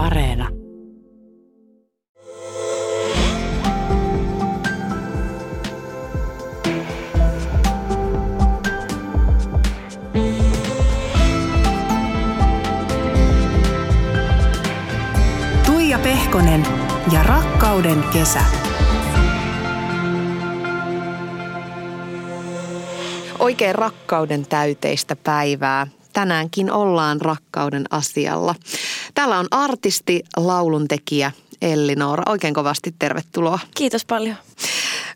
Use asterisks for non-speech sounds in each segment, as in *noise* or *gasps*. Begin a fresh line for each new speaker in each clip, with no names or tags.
Areena. Tuija Pehkonen ja rakkauden kesä.
Oikein rakkauden täyteistä päivää. Tänäänkin ollaan rakkauden asialla. Täällä on artisti, lauluntekijä Elli Noora. Oikein kovasti tervetuloa.
Kiitos paljon.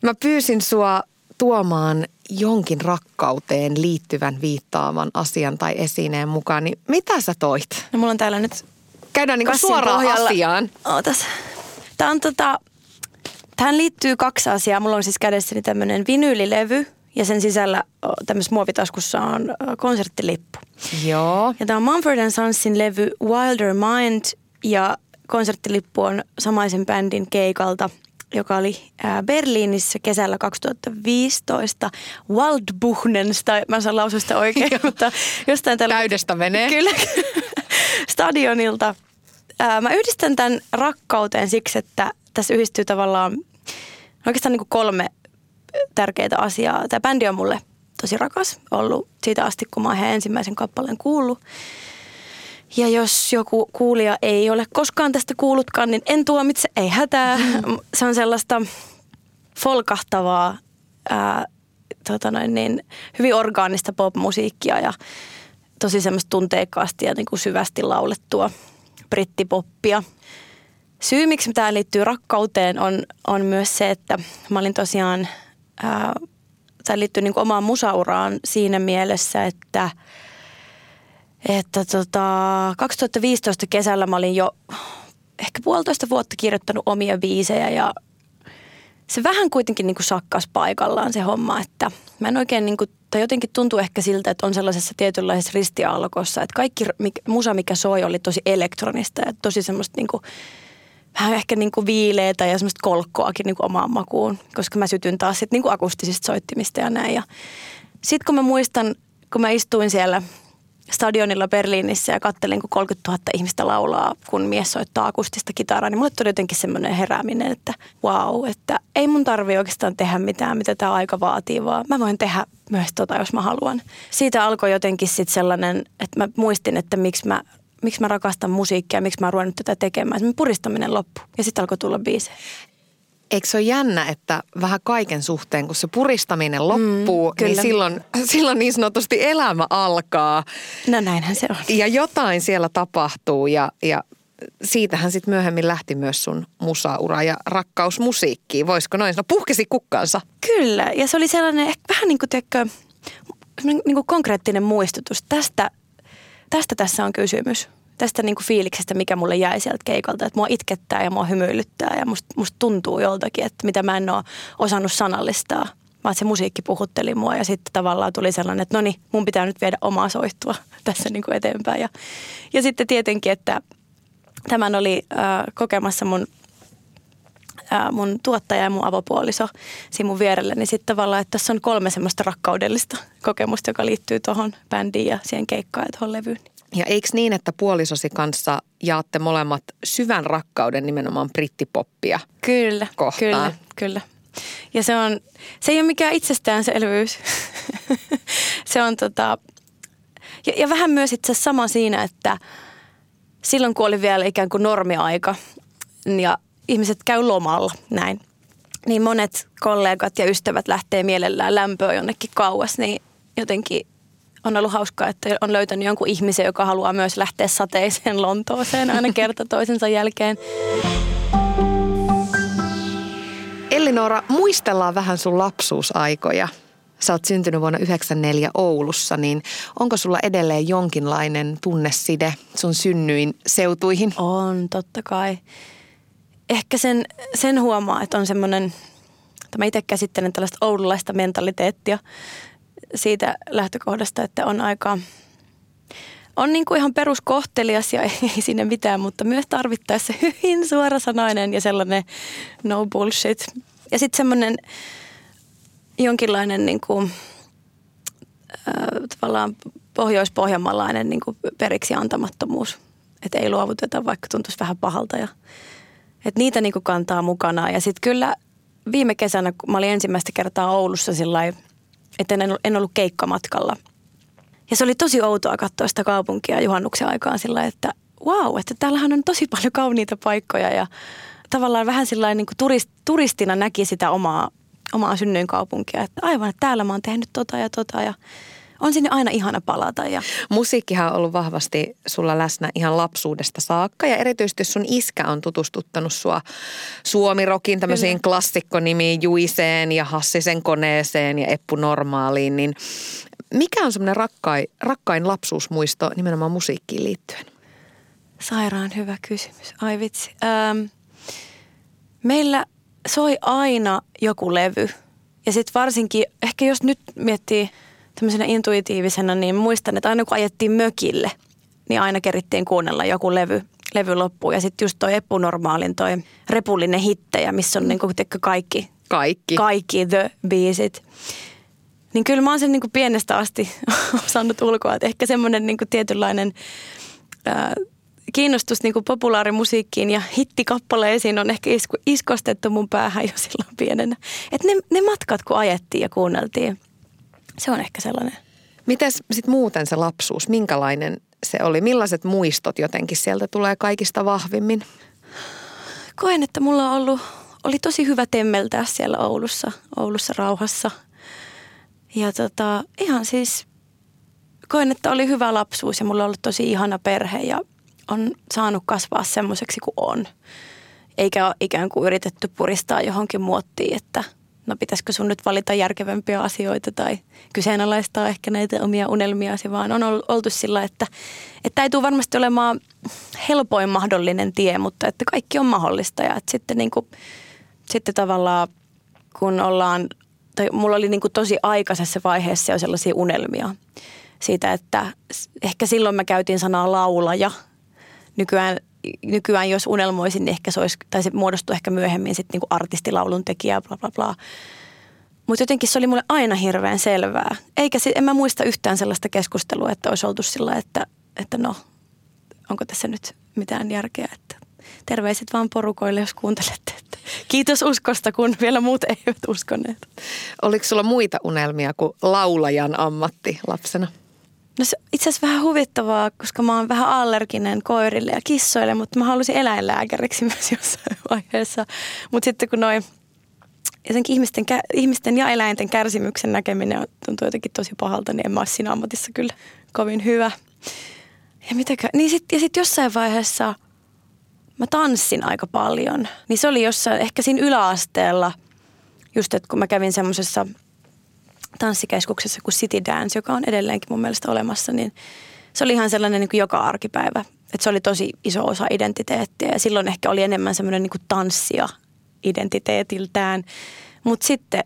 Mä pyysin sua tuomaan jonkin rakkauteen liittyvän viittaavan asian tai esineen mukaan, niin mitä sä toit?
No mulla on täällä nyt
Käydään niin
kassin
suoraan
pohjalla.
asiaan.
Ootas. Tää on tota, tähän liittyy kaksi asiaa. Mulla on siis kädessäni tämmönen vinyylilevy ja sen sisällä tämmöisessä muovitaskussa on konserttilippu.
Joo.
Ja tämä on Mumford Sonsin levy Wilder Mind ja konserttilippu on samaisen bändin keikalta, joka oli Berliinissä kesällä 2015 Waldbuchnens, tai mä en saa lausua sitä oikein, *laughs* *laughs* mutta jostain tällä...
Täydestä menee.
Kyllä, *laughs* stadionilta. Mä yhdistän tämän rakkauteen siksi, että tässä yhdistyy tavallaan oikeastaan niin kuin kolme tärkeää asiaa. Tämä bändi on mulle tosi rakas ollut siitä asti, kun mä oon heidän ensimmäisen kappaleen kuullut. Ja jos joku kuulija ei ole koskaan tästä kuullutkaan, niin en tuomitse, ei hätää. Se on sellaista folkahtavaa, ää, tota noin niin, hyvin orgaanista popmusiikkia ja tosi semmoista tunteikkaasti ja niin kuin syvästi laulettua brittipoppia. Syy, miksi tämä liittyy rakkauteen, on, on myös se, että mä olin tosiaan, ää, tämä liittyy niin omaan musauraan siinä mielessä, että, että tota, 2015 kesällä mä olin jo ehkä puolitoista vuotta kirjoittanut omia biisejä ja se vähän kuitenkin niin kuin sakkas paikallaan se homma, että mä en oikein niin kuin, tai jotenkin tuntuu ehkä siltä, että on sellaisessa tietynlaisessa ristiaallokossa, että kaikki mikä, musa, mikä soi, oli tosi elektronista ja tosi semmoista niin kuin, vähän ehkä niin kuin viileitä ja semmoista kolkkoakin niin kuin omaan makuun, koska mä sytyn taas sit niin kuin akustisista soittimista ja näin. Ja sitten kun mä muistan, kun mä istuin siellä stadionilla Berliinissä ja kattelin, kun 30 000 ihmistä laulaa, kun mies soittaa akustista kitaraa, niin mulle tuli jotenkin semmoinen herääminen, että wow, että ei mun tarvi oikeastaan tehdä mitään, mitä tämä aika vaatii, vaan mä voin tehdä myös tota, jos mä haluan. Siitä alkoi jotenkin sitten sellainen, että mä muistin, että miksi mä, miksi mä rakastan musiikkia, miksi mä oon ruvennut tätä tekemään. Se puristaminen loppu ja sitten alkoi tulla biisejä.
Eikö se ole jännä, että vähän kaiken suhteen, kun se puristaminen loppuu, mm, niin silloin, silloin niin sanotusti elämä alkaa.
No näinhän se on.
Ja jotain siellä tapahtuu ja, ja siitähän sitten myöhemmin lähti myös sun musaura ja rakkaus musiikkiin. Voisiko noin sanoa? Puhkesi kukkansa.
Kyllä, ja se oli sellainen ehkä vähän niin kuin, tiedätkö, niin kuin konkreettinen muistutus. Tästä, tästä tässä on kysymys. Tästä niin kuin fiiliksestä, mikä mulle jäi sieltä keikalta. Että mua itkettää ja mua hymyilyttää ja musta, musta tuntuu joltakin, että mitä mä en ole osannut sanallistaa. Vaan se musiikki puhutteli mua ja sitten tavallaan tuli sellainen, että no niin, mun pitää nyt viedä omaa soittua *laughs* tässä niin kuin eteenpäin. Ja, ja sitten tietenkin, että tämän oli äh, kokemassa mun ää, mun tuottaja ja mun avopuoliso siinä mun vierellä, niin sitten tavallaan, että tässä on kolme semmoista rakkaudellista kokemusta, joka liittyy tuohon bändiin ja siihen keikkaan ja tuohon levyyn.
Ja eikö niin, että puolisosi kanssa jaatte molemmat syvän rakkauden nimenomaan brittipoppia?
Kyllä,
Kohtaan.
kyllä, kyllä. Ja se, on, se ei ole mikään itsestäänselvyys. *laughs* se on tota, ja, ja vähän myös itse asiassa sama siinä, että silloin kun oli vielä ikään kuin normiaika ja ihmiset käy lomalla näin, niin monet kollegat ja ystävät lähtee mielellään lämpöä jonnekin kauas, niin jotenkin on ollut hauskaa, että on löytänyt jonkun ihmisen, joka haluaa myös lähteä sateiseen Lontooseen aina *laughs* kerta toisensa jälkeen.
Ellinora, muistellaan vähän sun lapsuusaikoja. Sä oot syntynyt vuonna 1994 Oulussa, niin onko sulla edelleen jonkinlainen tunneside sun synnyin seutuihin?
On, totta kai. Ehkä sen, sen huomaa, että on semmoinen, että mä itse käsittelen tällaista oululaista mentaliteettia siitä lähtökohdasta, että on aika, on niin kuin ihan peruskohtelias ja *laughs* ei sinne mitään, mutta myös tarvittaessa *laughs* hyvin suorasanainen ja sellainen no bullshit. Ja sitten semmoinen jonkinlainen niin kuin, äh, tavallaan pohjois-pohjanmaalainen niin kuin periksi antamattomuus. että ei luovuteta, vaikka tuntuisi vähän pahalta. Ja, että niitä niin kuin kantaa mukana. Ja sitten kyllä viime kesänä, kun mä olin ensimmäistä kertaa Oulussa sillä että en, ollut keikkamatkalla. Ja se oli tosi outoa katsoa sitä kaupunkia juhannuksen aikaan sillä että wow, että täällähän on tosi paljon kauniita paikkoja ja tavallaan vähän sillä niin turist, turistina näki sitä omaa, omaa synnyinkaupunkia, että aivan, että täällä mä oon tehnyt tota ja tota ja on sinne aina ihana palata. Ja...
Musiikkihan on ollut vahvasti sulla läsnä ihan lapsuudesta saakka ja erityisesti sun iskä on tutustuttanut sua Suomirokin tämmöisiin Kyllä. klassikkonimiin Juiseen ja Hassisen koneeseen ja Eppu Normaaliin, niin mikä on semmoinen rakkain, rakkain lapsuusmuisto nimenomaan musiikkiin liittyen?
Sairaan hyvä kysymys. Ai vitsi. Ähm, meillä soi aina joku levy. Ja sitten varsinkin, ehkä jos nyt miettii tämmöisenä intuitiivisena, niin muistan, että aina kun ajettiin mökille, niin aina kerittiin kuunnella joku levy, levy loppuun. Ja sitten just toi Eppu Normaalin toi repullinen hittejä, missä on niinku kaikki,
kaikki.
kaikki the biisit. Niin kyllä mä oon sen niinku pienestä asti *laughs* osannut ulkoa. Että ehkä semmoinen niinku tietynlainen ää, kiinnostus niin kuin populaarimusiikkiin ja hittikappaleisiin on ehkä isku, iskostettu mun päähän jo *laughs* silloin pienenä. Että ne, ne matkat, kun ajettiin ja kuunneltiin, se on ehkä sellainen.
Mites sitten muuten se lapsuus, minkälainen se oli? Millaiset muistot jotenkin sieltä tulee kaikista vahvimmin?
Koen, että mulla on ollut, oli tosi hyvä temmeltää siellä Oulussa, Oulussa rauhassa. Ja tota, ihan siis koen, että oli hyvä lapsuus ja mulla on ollut tosi ihana perhe ja on saanut kasvaa semmoiseksi kuin on. Eikä ole ikään kuin yritetty puristaa johonkin muottiin, että no pitäisikö sun nyt valita järkevämpiä asioita tai kyseenalaistaa ehkä näitä omia unelmiasi, vaan on oltu sillä, että, että ei tule varmasti olemaan helpoin mahdollinen tie, mutta että kaikki on mahdollista. Ja että sitten, niin kuin, sitten tavallaan kun ollaan, tai mulla oli niin kuin tosi aikaisessa vaiheessa jo sellaisia unelmia siitä, että ehkä silloin mä käytin sanaa laulaja – nykyään, nykyään jos unelmoisin, niin ehkä se olisi, tai se muodostuu ehkä myöhemmin sitten niin artistilaulun tekijä, bla bla bla. Mutta jotenkin se oli mulle aina hirveän selvää. Eikä se, en mä muista yhtään sellaista keskustelua, että olisi oltu sillä, että, että no, onko tässä nyt mitään järkeä, että terveiset vaan porukoille, jos kuuntelette. Että kiitos uskosta, kun vielä muut eivät uskoneet.
Oliko sulla muita unelmia kuin laulajan ammatti lapsena?
No se itse asiassa vähän huvittavaa, koska mä oon vähän allerginen koirille ja kissoille, mutta mä halusin eläinlääkäriksi *laughs* myös jossain vaiheessa. Mutta sitten kun noin jotenkin ihmisten, ihmisten ja eläinten kärsimyksen näkeminen tuntuu jotenkin tosi pahalta, niin en mä siinä ammatissa kyllä kovin hyvä. Ja, mitäkö, niin sit, ja sitten jossain vaiheessa mä tanssin aika paljon. Niin se oli jossain, ehkä siinä yläasteella, just että kun mä kävin semmoisessa – tanssikeskuksessa kuin City Dance, joka on edelleenkin mun mielestä olemassa, niin se oli ihan sellainen niin kuin joka arkipäivä. Et se oli tosi iso osa identiteettiä ja silloin ehkä oli enemmän semmoinen niin tanssia identiteetiltään. Mutta sitten,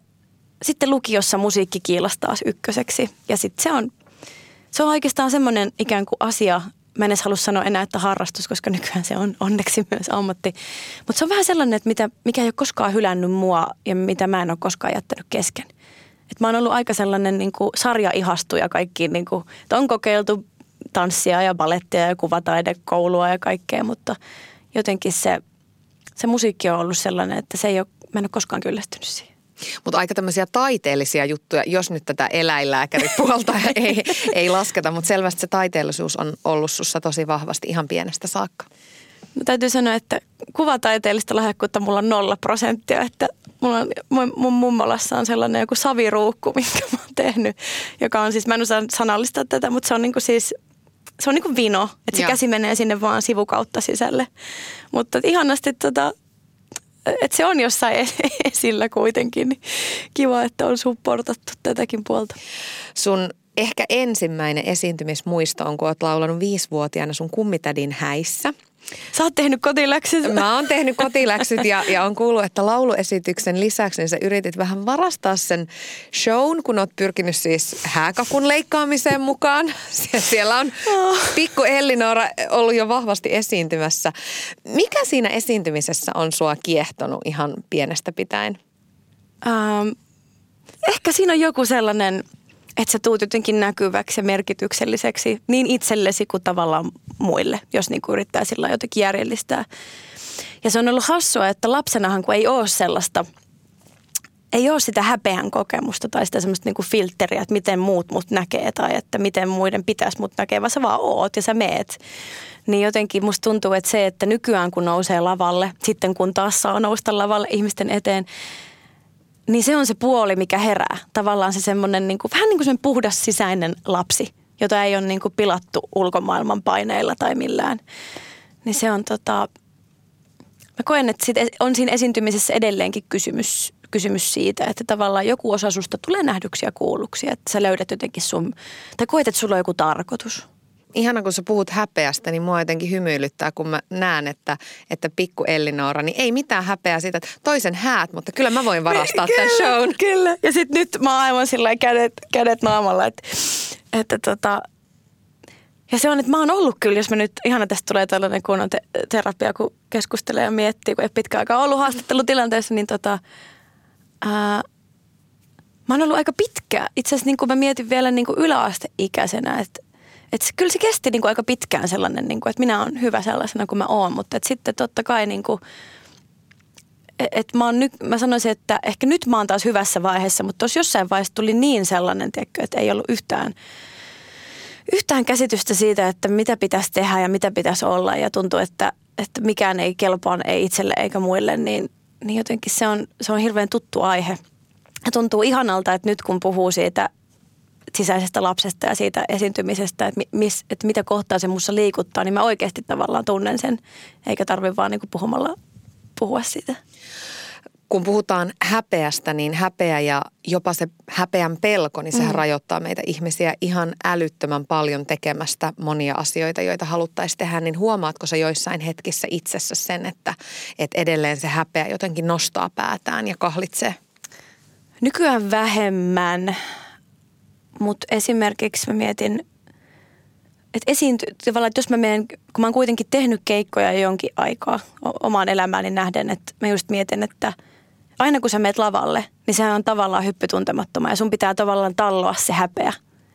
sitten lukiossa musiikki kiilasi taas ykköseksi ja sitten se on, se on oikeastaan semmoinen ikään kuin asia, mä en edes halua sanoa enää, että harrastus, koska nykyään se on onneksi myös ammatti. Mutta se on vähän sellainen, että mitä, mikä ei ole koskaan hylännyt mua ja mitä mä en ole koskaan jättänyt kesken. Et mä oon ollut aika sellainen niin kuin sarjaihastuja kaikkiin, niin kuin, että on kokeiltu tanssia ja balettia ja kuvataidekoulua ja kaikkea, mutta jotenkin se, se musiikki on ollut sellainen, että se ei ole, mä en ole koskaan kyllästynyt siihen.
Mutta aika tämmöisiä taiteellisia juttuja, jos nyt tätä eläinlääkäripuolta *laughs* ei, ei lasketa, mutta selvästi se taiteellisuus on ollut sussa tosi vahvasti ihan pienestä saakka.
No, täytyy sanoa, että kuvataiteellista lahjakkuutta mulla on nolla prosenttia, että mulla on, mun, mun mummolassa on sellainen joku saviruukku, *laughs* minkä mä oon tehnyt, joka on siis, mä en osaa sanallistaa tätä, mutta se on niinku siis, se on niinku vino, että se Joo. käsi menee sinne vaan sivukautta sisälle. Mutta ihanasti tota, että se on jossain *laughs* esillä kuitenkin. Niin kiva, että on supportattu tätäkin puolta.
Sun ehkä ensimmäinen esiintymismuisto on, kun oot laulanut viisivuotiaana sun kummitädin häissä –
Sä oot tehnyt kotiläksyt.
Mä oon tehnyt kotiläksyt ja, ja on kuullut, että lauluesityksen lisäksi niin sä yritit vähän varastaa sen shown, kun oot pyrkinyt siis hääkakun leikkaamiseen mukaan. *laughs* Siellä on oh. pikku Ellinora ollut jo vahvasti esiintymässä. Mikä siinä esiintymisessä on sua kiehtonut ihan pienestä pitäen?
Ähm, ehkä siinä on joku sellainen, että sä tuut jotenkin näkyväksi ja merkitykselliseksi niin itsellesi kuin tavallaan muille, jos niin kuin yrittää sillä jotenkin järjellistää. Ja se on ollut hassua, että lapsenahan kun ei ole sellaista – ei ole sitä häpeän kokemusta tai sitä semmoista niinku filtteriä, että miten muut mut näkee tai että miten muiden pitäisi mut näkee, vaan sä vaan oot ja sä meet. Niin jotenkin musta tuntuu, että se, että nykyään kun nousee lavalle, sitten kun taas saa nousta lavalle ihmisten eteen, niin se on se puoli, mikä herää. Tavallaan se semmoinen niinku, vähän niin kuin puhdas sisäinen lapsi, jota ei ole niinku pilattu ulkomaailman paineilla tai millään. Niin se on tota, mä koen, että on siinä esiintymisessä edelleenkin kysymys kysymys siitä, että tavallaan joku osa susta tulee nähdyksi ja kuulluksi, että sä löydät jotenkin sun, tai koet, että sulla on joku tarkoitus.
Ihana, kun sä puhut häpeästä, niin mua jotenkin hymyilyttää, kun mä näen, että, että pikku Ellinora, niin ei mitään häpeää siitä, että toisen häät, mutta kyllä mä voin varastaa kyllä, tämän shown.
Kyllä, ja sitten nyt mä oon aivan sillä kädet, kädet naamalla, että, että tota, ja se on, että mä oon ollut kyllä, jos mä nyt, ihana tästä tulee tällainen kunnon te- terapia, kun keskustelee ja miettii, kun ei pitkä aikaa ollut haastattelutilanteessa, niin tota, ää, mä oon ollut aika pitkä. Itse asiassa niin kuin mä mietin vielä niin kuin yläasteikäisenä, että että kyllä se kesti niin kuin aika pitkään sellainen, niin kuin, että minä olen hyvä sellaisena kuin mä oon, mutta että sitten totta kai niin kuin, että mä, nyt, mä sanoisin, että ehkä nyt mä oon taas hyvässä vaiheessa, mutta tuossa jossain vaiheessa tuli niin sellainen, tiedätkö, että ei ollut yhtään, yhtään käsitystä siitä, että mitä pitäisi tehdä ja mitä pitäisi olla ja tuntuu, että, että mikään ei kelpaa ei itselle eikä muille, niin niin jotenkin se on, se on hirveän tuttu aihe. Ja tuntuu ihanalta, että nyt kun puhuu siitä sisäisestä lapsesta ja siitä esiintymisestä, että, mis, että mitä kohtaa se minussa liikuttaa, niin mä oikeasti tavallaan tunnen sen, eikä tarvitse vaan niin puhumalla puhua siitä
kun puhutaan häpeästä, niin häpeä ja jopa se häpeän pelko, niin sehän mm. rajoittaa meitä ihmisiä ihan älyttömän paljon tekemästä monia asioita, joita haluttaisiin tehdä. Niin huomaatko se joissain hetkissä itsessä sen, että, että edelleen se häpeä jotenkin nostaa päätään ja kahlitsee?
Nykyään vähemmän, mutta esimerkiksi mä mietin, että esiinty, tavallaan, että jos mä menen, kun mä oon kuitenkin tehnyt keikkoja jonkin aikaa omaan elämääni nähden, että mä just mietin, että – aina kun sä meet lavalle, niin sehän on tavallaan hyppytuntemattoма ja sun pitää tavallaan talloa se häpeä.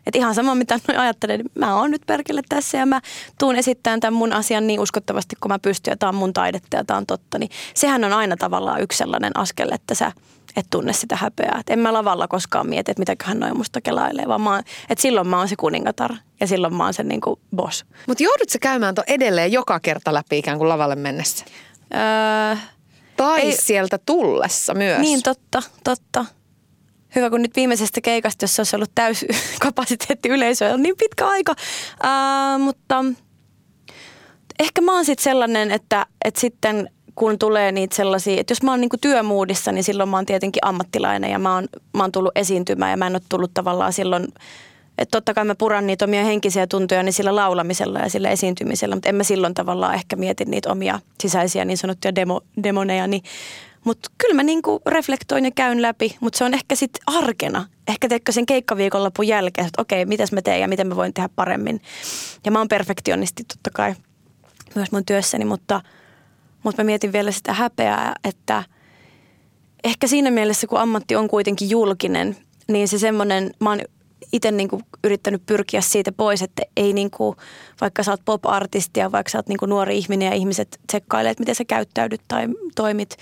Et ihan sama mitä mä ajattelen, niin mä oon nyt perkele tässä ja mä tuun esittämään tämän mun asian niin uskottavasti kun mä pystyn ja tää on mun taidetta ja tää on totta. Niin sehän on aina tavallaan yksi sellainen askel, että sä et tunne sitä häpeää. Et en mä lavalla koskaan mieti, että mitäköhän noin musta kelailee, vaan mä oon, että silloin mä oon se kuningatar ja silloin mä oon se niinku boss.
Mutta joudut sä käymään tuon edelleen joka kerta läpi ikään kuin lavalle mennessä? Öö, tai Ei, sieltä tullessa myös.
Niin, totta, totta. Hyvä, kun nyt viimeisestä keikasta, jossa olisi ollut täysi *laughs* kapasiteetti yleisöä, on niin pitkä aika. Ää, mutta ehkä mä oon sitten sellainen, että, että sitten kun tulee niitä sellaisia, että jos mä oon niinku työmuudissa, niin silloin mä oon tietenkin ammattilainen ja mä oon, mä oon tullut esiintymään ja mä en ole tullut tavallaan silloin – että totta kai mä puran niitä omia henkisiä tuntoja niin sillä laulamisella ja sillä esiintymisellä, mutta en mä silloin tavallaan ehkä mieti niitä omia sisäisiä niin sanottuja demo, demoneja. Niin, mutta kyllä mä niinku reflektoin ja käyn läpi, mutta se on ehkä sitten arkena. Ehkä teekö sen keikkaviikonlopun jälkeen, että okei, mitäs mä teen ja miten mä voin tehdä paremmin. Ja mä oon perfektionisti totta kai myös mun työssäni, mutta, mutta mä mietin vielä sitä häpeää, että ehkä siinä mielessä, kun ammatti on kuitenkin julkinen, niin se semmoinen, mä oon itse niin kuin yrittänyt pyrkiä siitä pois, että ei niin kuin, vaikka sä oot pop-artisti ja vaikka sä oot niin kuin nuori ihminen ja ihmiset tsekkailee, että miten sä käyttäydyt tai toimit,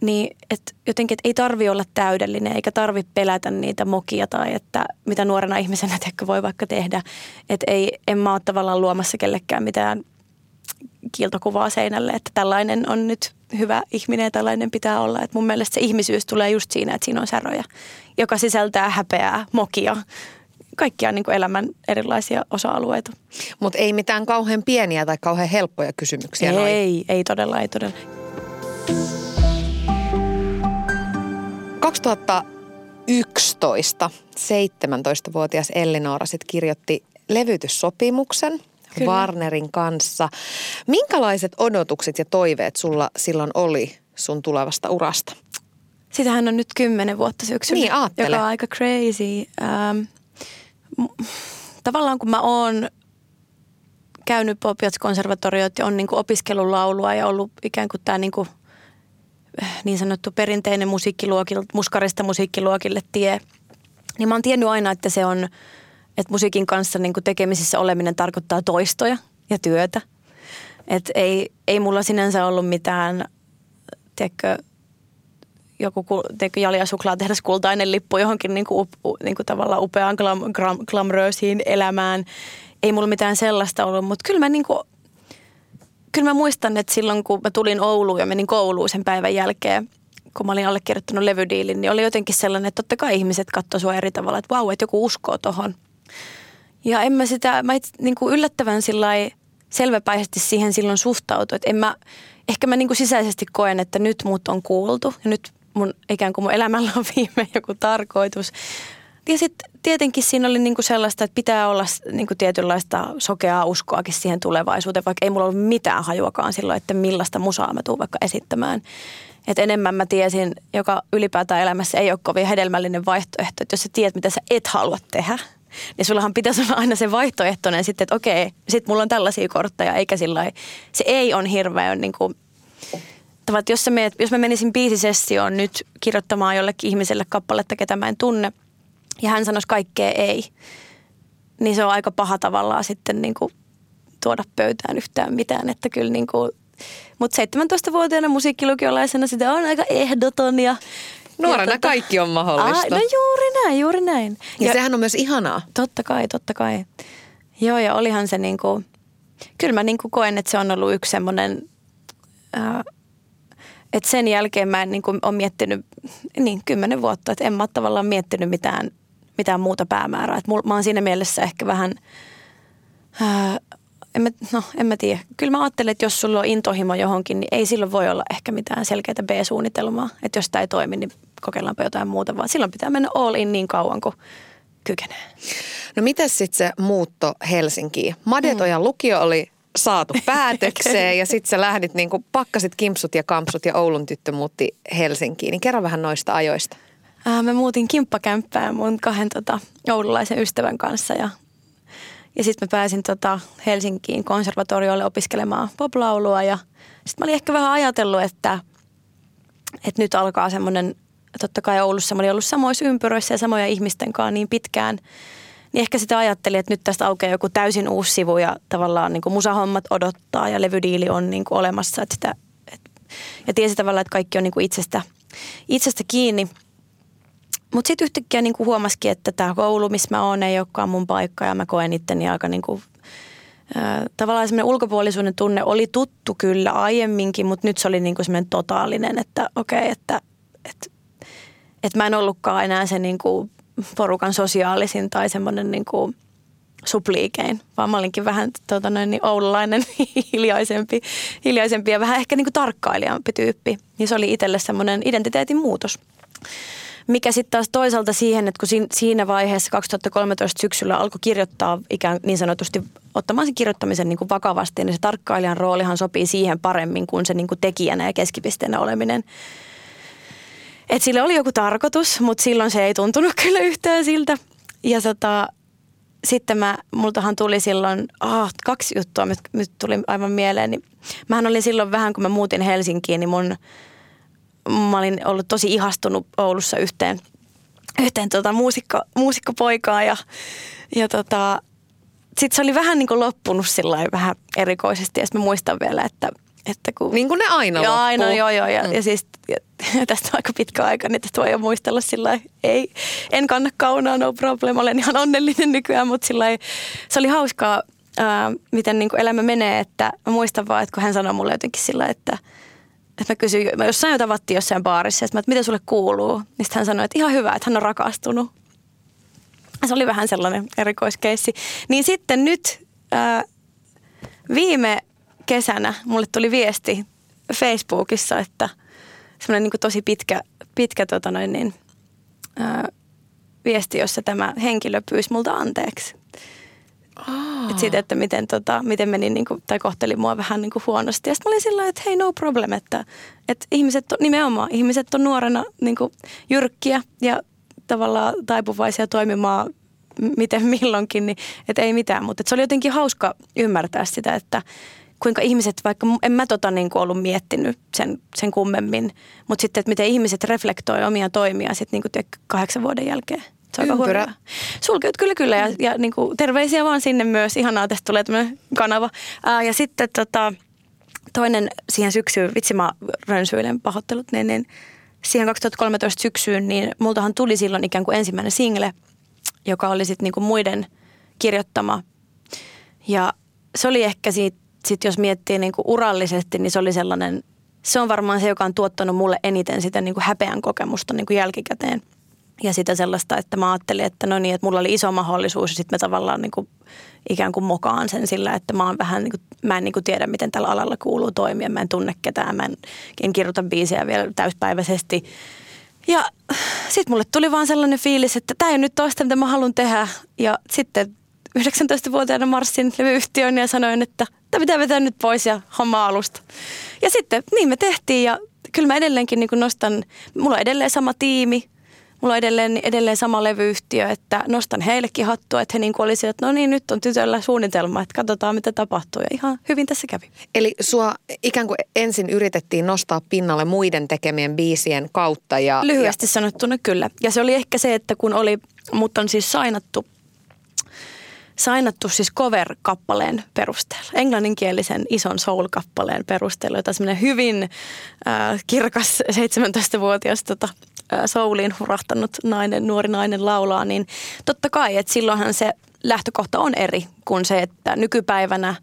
niin että jotenkin että ei tarvi olla täydellinen eikä tarvi pelätä niitä mokia tai että mitä nuorena ihmisenä *laughs* voi vaikka tehdä. Että ei, en mä ole tavallaan luomassa kellekään mitään kiiltokuvaa seinälle, että tällainen on nyt hyvä ihminen ja tällainen pitää olla. Että mun mielestä se ihmisyys tulee just siinä, että siinä on säröjä, joka sisältää häpeää, mokia, kaikkia niin kuin elämän erilaisia osa-alueita.
Mutta ei mitään kauhean pieniä tai kauhean helppoja kysymyksiä.
Ei,
noin.
ei todella, ei todella.
2011 17-vuotias Ellinora sitten kirjoitti levytyssopimuksen – Kyllä. Warnerin kanssa. Minkälaiset odotukset ja toiveet sulla silloin oli sun tulevasta urasta?
Sitähän on nyt kymmenen vuotta syksyllä,
niin, aattele.
joka on aika crazy. Ähm, tavallaan kun mä oon käynyt Popiats-konservatoriot ja on niin opiskellut laulua ja ollut ikään kuin tämä niin, niin sanottu perinteinen musiikkiluokille, muskarista musiikkiluokille tie niin mä oon tiennyt aina, että se on, että musiikin kanssa niin kuin tekemisissä oleminen tarkoittaa toistoja ja työtä. Että ei, ei mulla sinänsä ollut mitään, tiedätkö, joku tiedätkö, Jalia tehdas kultainen lippu johonkin niin kuin, niin kuin tavallaan upeaan glam, glam, glamröösiin elämään. Ei mulla mitään sellaista ollut, mutta kyllä mä niin kuin, kyllä mä muistan, että silloin kun mä tulin Ouluun ja menin kouluun sen päivän jälkeen, kun mä olin allekirjoittanut levydiilin, niin oli jotenkin sellainen, että totta kai ihmiset katsoi sua eri tavalla, että vau, että joku uskoo tohon. Ja en mä sitä, mä itse, niin kuin yllättävän selväpäisesti siihen silloin suhtautu, että en mä, ehkä mä niin kuin sisäisesti koen, että nyt mut on kuultu ja nyt mun, ikään kuin mun elämällä on *laughs* viime joku tarkoitus. Ja sitten tietenkin siinä oli niinku sellaista, että pitää olla niinku tietynlaista sokeaa uskoakin siihen tulevaisuuteen, vaikka ei mulla ollut mitään hajuakaan silloin, että millaista musaa mä tuun vaikka esittämään. Et enemmän mä tiesin, joka ylipäätään elämässä ei ole kovin hedelmällinen vaihtoehto, että jos sä tiedät, mitä sä et halua tehdä, niin sullahan pitäisi olla aina se vaihtoehtoinen sitten, että okei, sit mulla on tällaisia kortteja, eikä sillä se ei on hirveän niin kuin, että jos, meet, jos mä menisin biisisessioon nyt kirjoittamaan jollekin ihmiselle kappaletta, ketä mä en tunne, ja hän sanoisi kaikkea ei, niin se on aika paha tavallaan sitten niin kuin tuoda pöytään yhtään mitään. Että kyllä niin kuin, mutta 17-vuotiaana musiikkilukiolaisena sitä on aika ehdoton ja
Nuorena tota, kaikki on mahdollista.
Aa, no juuri näin, juuri näin.
Ja, ja sehän on myös ihanaa.
Totta kai, totta kai. Joo, ja olihan se niin kuin, kyllä mä niin kuin koen, että se on ollut yksi semmoinen, äh, että sen jälkeen mä en niin kuin ole miettinyt, niin kymmenen vuotta, että en mä ole tavallaan miettinyt mitään mitään muuta päämäärää. Et mul, mä oon siinä mielessä ehkä vähän, ää, en mä, no en mä tiedä. Kyllä mä ajattelen, että jos sulla on intohimo johonkin, niin ei silloin voi olla ehkä mitään selkeää B-suunnitelmaa. Että jos tämä ei toimi, niin kokeillaanpa jotain muuta, vaan silloin pitää mennä all in niin kauan kuin kykenee.
No miten sitten se muutto Helsinkiin? Madetojan mm. lukio oli saatu *laughs* päätökseen ja sitten sä lähdit niin kuin pakkasit kimpsut ja kampsut ja Oulun tyttö muutti Helsinkiin. Niin kerro vähän noista ajoista.
Äh, mä muutin kimppakämppään mun kahden tota, oululaisen ystävän kanssa ja, ja sitten mä pääsin tota, Helsinkiin konservatoriolle opiskelemaan poplaulua ja sitten mä olin ehkä vähän ajatellut, että, että nyt alkaa semmoinen, totta kai Oulussa mä olin ollut samoissa ympyröissä ja samoja ihmisten kanssa niin pitkään, niin ehkä sitä ajattelin, että nyt tästä aukeaa joku täysin uusi sivu ja tavallaan niin kuin musahommat odottaa ja levydiili on niin kuin olemassa. Että sitä, et, ja tiesi tavallaan, että kaikki on niin kuin itsestä, itsestä kiinni – mutta sitten yhtäkkiä niinku huomasikin, että tämä koulu, missä mä oon, ei olekaan mun paikka ja mä koen itteni aika niinku, äh, tavallaan semmoinen ulkopuolisuuden tunne oli tuttu kyllä aiemminkin, mutta nyt se oli niinku semmoinen totaalinen, että okei, okay, että et, et mä en ollutkaan enää se niinku porukan sosiaalisin tai semmoinen niinku supliikein, vaan mä olinkin vähän tota noin, niin oululainen, *laughs* hiljaisempi, hiljaisempi ja vähän ehkä niinku tarkkailijampi tyyppi. Niin se oli itselle semmoinen identiteetin muutos. Mikä sitten taas toisaalta siihen, että kun siinä vaiheessa 2013 syksyllä alkoi kirjoittaa ikään niin sanotusti ottamaan sen kirjoittamisen niin kuin vakavasti, niin se tarkkailijan roolihan sopii siihen paremmin kuin se niin kuin tekijänä ja keskipisteenä oleminen. Et sille oli joku tarkoitus, mutta silloin se ei tuntunut *laughs* kyllä yhtään siltä. Ja tota, sitten mä, multahan tuli silloin, oh, kaksi juttua nyt, nyt tuli aivan mieleen. Niin mähän olin silloin vähän, kun mä muutin Helsinkiin, niin mun mä olin ollut tosi ihastunut Oulussa yhteen, yhteen tota muusikko, muusikkopoikaan ja, ja tota, sitten se oli vähän niin kuin loppunut sillä vähän erikoisesti ja mä muistan vielä, että että kun,
niin kuin ne aina
joo, loppuu. aina, joo, joo. Ja, mm. ja siis ja, *laughs* tästä on aika pitkä aika, niin tästä voi jo muistella sillä ei, en kanna kaunaa, no problem, olen ihan onnellinen nykyään, mutta sillä se oli hauskaa, ää, miten niin kuin elämä menee, että mä muistan vaan, että kun hän sanoi mulle jotenkin sillä, että – että mä kysyin, mä jossain jo tavattiin jossain baarissa, että, mä, että mitä sulle kuuluu? Niin sitten hän sanoi, että ihan hyvä, että hän on rakastunut. Se oli vähän sellainen erikoiskeissi. Niin sitten nyt ää, viime kesänä mulle tuli viesti Facebookissa, että semmoinen niin tosi pitkä, pitkä tota noin niin, ää, viesti, jossa tämä henkilö pyysi multa anteeksi. Oh. Et siitä, että miten, tota, miten meni niin kuin, tai kohteli mua vähän niin kuin huonosti. Ja sitten mä olin sillä että hei no problem, että, että ihmiset on, nimenomaan ihmiset on nuorena niin kuin jyrkkiä ja tavallaan taipuvaisia toimimaan miten milloinkin, niin että ei mitään. Mutta se oli jotenkin hauska ymmärtää sitä, että kuinka ihmiset, vaikka en mä tota niin kuin ollut miettinyt sen, sen kummemmin, mutta sitten, että miten ihmiset reflektoi omia toimia sitten niin kuin kahdeksan vuoden jälkeen. Se on aika
Ympyrä.
Sulkeut kyllä kyllä ja, ja niin kuin, terveisiä vaan sinne myös. Ihanaa, tästä tulee tämmöinen kanava. Ää, ja sitten tota, toinen siihen syksyyn, vitsi mä rönsyilen pahoittelut, niin, niin siihen 2013 syksyyn, niin multahan tuli silloin ikään kuin ensimmäinen single, joka oli sitten niin kuin muiden kirjoittama. Ja se oli ehkä siitä, sit jos miettii niin kuin urallisesti, niin se oli sellainen, se on varmaan se, joka on tuottanut mulle eniten sitä niin kuin häpeän kokemusta niin kuin jälkikäteen. Ja sitä sellaista, että mä ajattelin, että no niin, että mulla oli iso mahdollisuus ja sitten mä tavallaan niin kuin ikään kuin mokaan sen sillä, että mä oon vähän, niin kuin, mä en niin kuin tiedä, miten tällä alalla kuuluu toimia. Mä en tunne ketään, mä en, en kirjoita biisejä vielä täyspäiväisesti. Ja sitten mulle tuli vaan sellainen fiilis, että tämä ei nyt toista, mitä mä haluan tehdä. Ja sitten 19-vuotiaana marssin levyyhtiöön ja sanoin, että tämä pitää vetää nyt pois ja homma alusta. Ja sitten niin me tehtiin ja kyllä mä edelleenkin niin nostan, mulla on edelleen sama tiimi, mulla on edelleen, edelleen sama levyyhtiö, että nostan heillekin hattua, että he niin olisivat, että no niin, nyt on tytöllä suunnitelma, että katsotaan mitä tapahtuu. Ja ihan hyvin tässä kävi.
Eli sua ikään kuin ensin yritettiin nostaa pinnalle muiden tekemien biisien kautta. Ja,
Lyhyesti sanottuna kyllä. Ja se oli ehkä se, että kun oli, mut on siis sainattu, sainattu siis cover-kappaleen perusteella, englanninkielisen ison soul-kappaleen perusteella, jota semmoinen hyvin äh, kirkas 17-vuotias tota, äh, souliin hurahtanut nainen, nuori nainen laulaa, niin totta kai, että silloinhan se lähtökohta on eri kuin se, että nykypäivänä,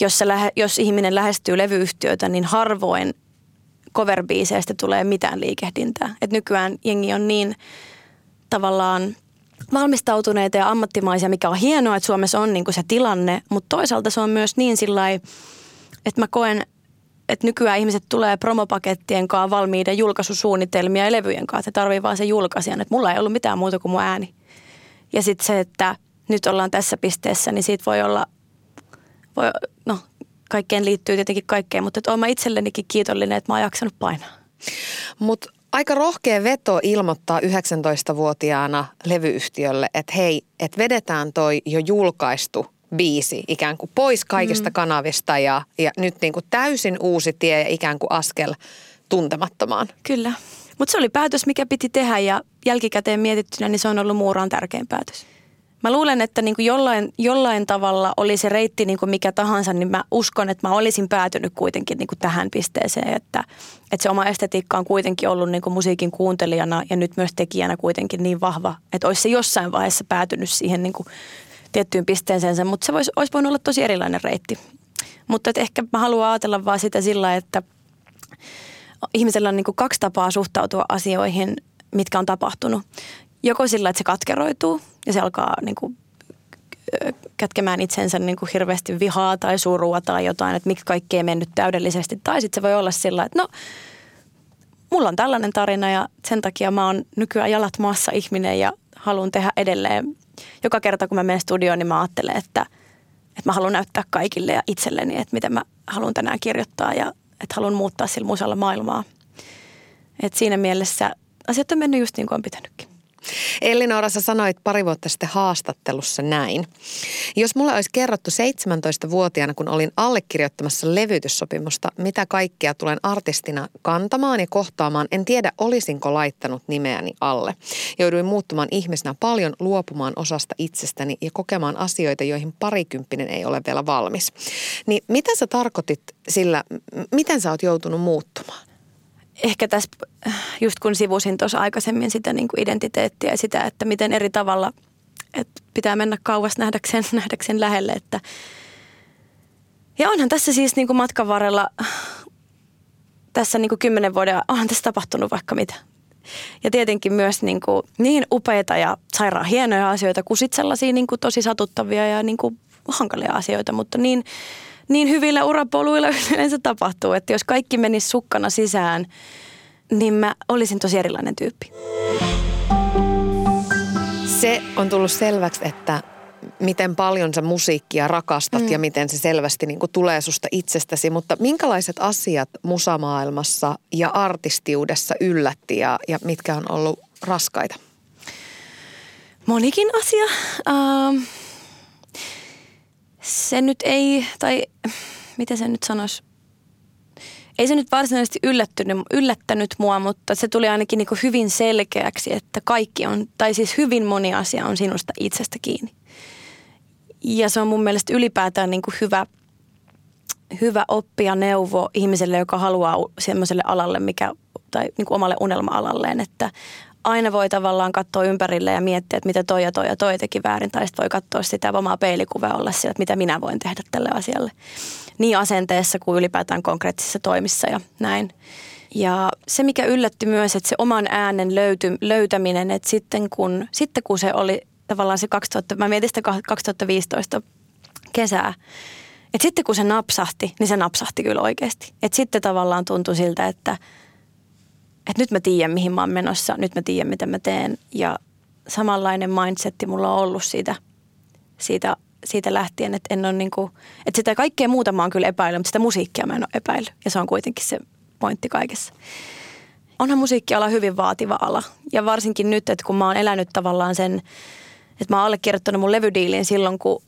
jos, se lähe, jos ihminen lähestyy levyyhtiötä, niin harvoin coverbiiseistä tulee mitään liikehdintää. Et nykyään jengi on niin tavallaan valmistautuneita ja ammattimaisia, mikä on hienoa, että Suomessa on niin kuin se tilanne, mutta toisaalta se on myös niin sillä että mä koen, että nykyään ihmiset tulee promopakettien kanssa valmiiden julkaisusuunnitelmia ja levyjen kanssa, että tarvii vaan se julkaisijan, että mulla ei ollut mitään muuta kuin mun ääni. Ja sitten se, että nyt ollaan tässä pisteessä, niin siitä voi olla, voi, no kaikkeen liittyy tietenkin kaikkeen, mutta että olen mä itsellenikin kiitollinen, että mä oon jaksanut painaa.
Mutta aika rohkea veto ilmoittaa 19-vuotiaana levyyhtiölle, että hei, että vedetään toi jo julkaistu biisi ikään kuin pois kaikista mm. kanavista ja, ja nyt niin kuin täysin uusi tie ja ikään kuin askel tuntemattomaan.
Kyllä. Mutta se oli päätös, mikä piti tehdä ja jälkikäteen mietittynä, niin se on ollut muuraan tärkein päätös. Mä luulen, että niin kuin jollain, jollain tavalla oli se reitti niin kuin mikä tahansa, niin mä uskon, että mä olisin päätynyt kuitenkin niin kuin tähän pisteeseen, että, että se oma estetiikka on kuitenkin ollut niin kuin musiikin kuuntelijana ja nyt myös tekijänä kuitenkin niin vahva, että olisi se jossain vaiheessa päätynyt siihen niin kuin tiettyyn pisteeseen, mutta se voisi, olisi voinut olla tosi erilainen reitti. Mutta että ehkä mä haluan ajatella vaan sitä sillä, että ihmisellä on niin kuin kaksi tapaa suhtautua asioihin, mitkä on tapahtunut. Joko sillä, että se katkeroituu ja se alkaa niin kuin kätkemään itsensä niin kuin hirveästi vihaa tai surua tai jotain, että miksi kaikki ei mennyt täydellisesti. Tai sitten se voi olla sillä, että no, mulla on tällainen tarina ja sen takia mä oon nykyään jalat maassa ihminen ja haluan tehdä edelleen. Joka kerta kun mä menen studioon, niin mä ajattelen, että, että mä haluan näyttää kaikille ja itselleni, että mitä mä haluan tänään kirjoittaa ja että haluan muuttaa sillä musalla maailmaa. Et siinä mielessä asiat on mennyt just niin kuin on pitänytkin.
Elinora, sä sanoit pari vuotta sitten haastattelussa näin. Jos mulle olisi kerrottu 17-vuotiaana, kun olin allekirjoittamassa levytyssopimusta, mitä kaikkea tulen artistina kantamaan ja kohtaamaan, en tiedä olisinko laittanut nimeäni alle. Jouduin muuttumaan ihmisenä paljon, luopumaan osasta itsestäni ja kokemaan asioita, joihin parikymppinen ei ole vielä valmis. Niin mitä sä tarkoitit sillä, miten sä oot joutunut muuttumaan?
Ehkä tässä, just kun sivusin tuossa aikaisemmin sitä niin kuin identiteettiä ja sitä, että miten eri tavalla, että pitää mennä kauas nähdäkseen, *laughs* nähdäkseen lähelle. Että ja onhan tässä siis niin kuin matkan varrella, tässä niin kuin kymmenen vuoden, onhan tässä tapahtunut vaikka mitä. Ja tietenkin myös niin, kuin, niin upeita ja sairaan hienoja asioita kuin sitten sellaisia niin kuin tosi satuttavia ja niin kuin hankalia asioita, mutta niin, niin hyvillä urapoluilla *laughs* yleensä tapahtuu, että jos kaikki menisi sukkana sisään, niin mä olisin tosi erilainen tyyppi.
Se on tullut selväksi, että miten paljon sä musiikkia rakastat mm. ja miten se selvästi niin kuin tulee susta itsestäsi, mutta minkälaiset asiat musamaailmassa ja artistiudessa yllätti ja, ja mitkä on ollut raskaita?
Monikin asia. Uh, se nyt ei, tai miten se nyt sanoisi, ei se nyt varsinaisesti yllättynyt, yllättänyt mua, mutta se tuli ainakin niin hyvin selkeäksi, että kaikki on, tai siis hyvin moni asia on sinusta itsestä kiinni. Ja se on mun mielestä ylipäätään niin hyvä, hyvä oppia neuvo ihmiselle, joka haluaa semmoiselle alalle, mikä, tai niin omalle unelma-alalleen, että aina voi tavallaan katsoa ympärille ja miettiä, että mitä toi ja toi ja toi teki väärin. Tai sitten voi katsoa sitä omaa peilikuvaa olla siellä, että mitä minä voin tehdä tälle asialle. Niin asenteessa kuin ylipäätään konkreettisissa toimissa ja näin. Ja se, mikä yllätti myös, että se oman äänen löyty, löytäminen, että sitten kun, sitten kun se oli tavallaan se 2000, mä mietin sitä 2015 kesää, että sitten kun se napsahti, niin se napsahti kyllä oikeasti. Että sitten tavallaan tuntui siltä, että – että nyt mä tiedän, mihin mä oon menossa, nyt mä tiedän, mitä mä teen. Ja samanlainen mindsetti mulla on ollut siitä, siitä, siitä lähtien, että en ole niin kuin, että sitä kaikkea muuta mä oon kyllä epäillyt, mutta sitä musiikkia mä en ole epäillyt. Ja se on kuitenkin se pointti kaikessa. Onhan musiikkiala hyvin vaativa ala. Ja varsinkin nyt, että kun mä oon elänyt tavallaan sen, että mä oon allekirjoittanut mun levydiilin silloin, kun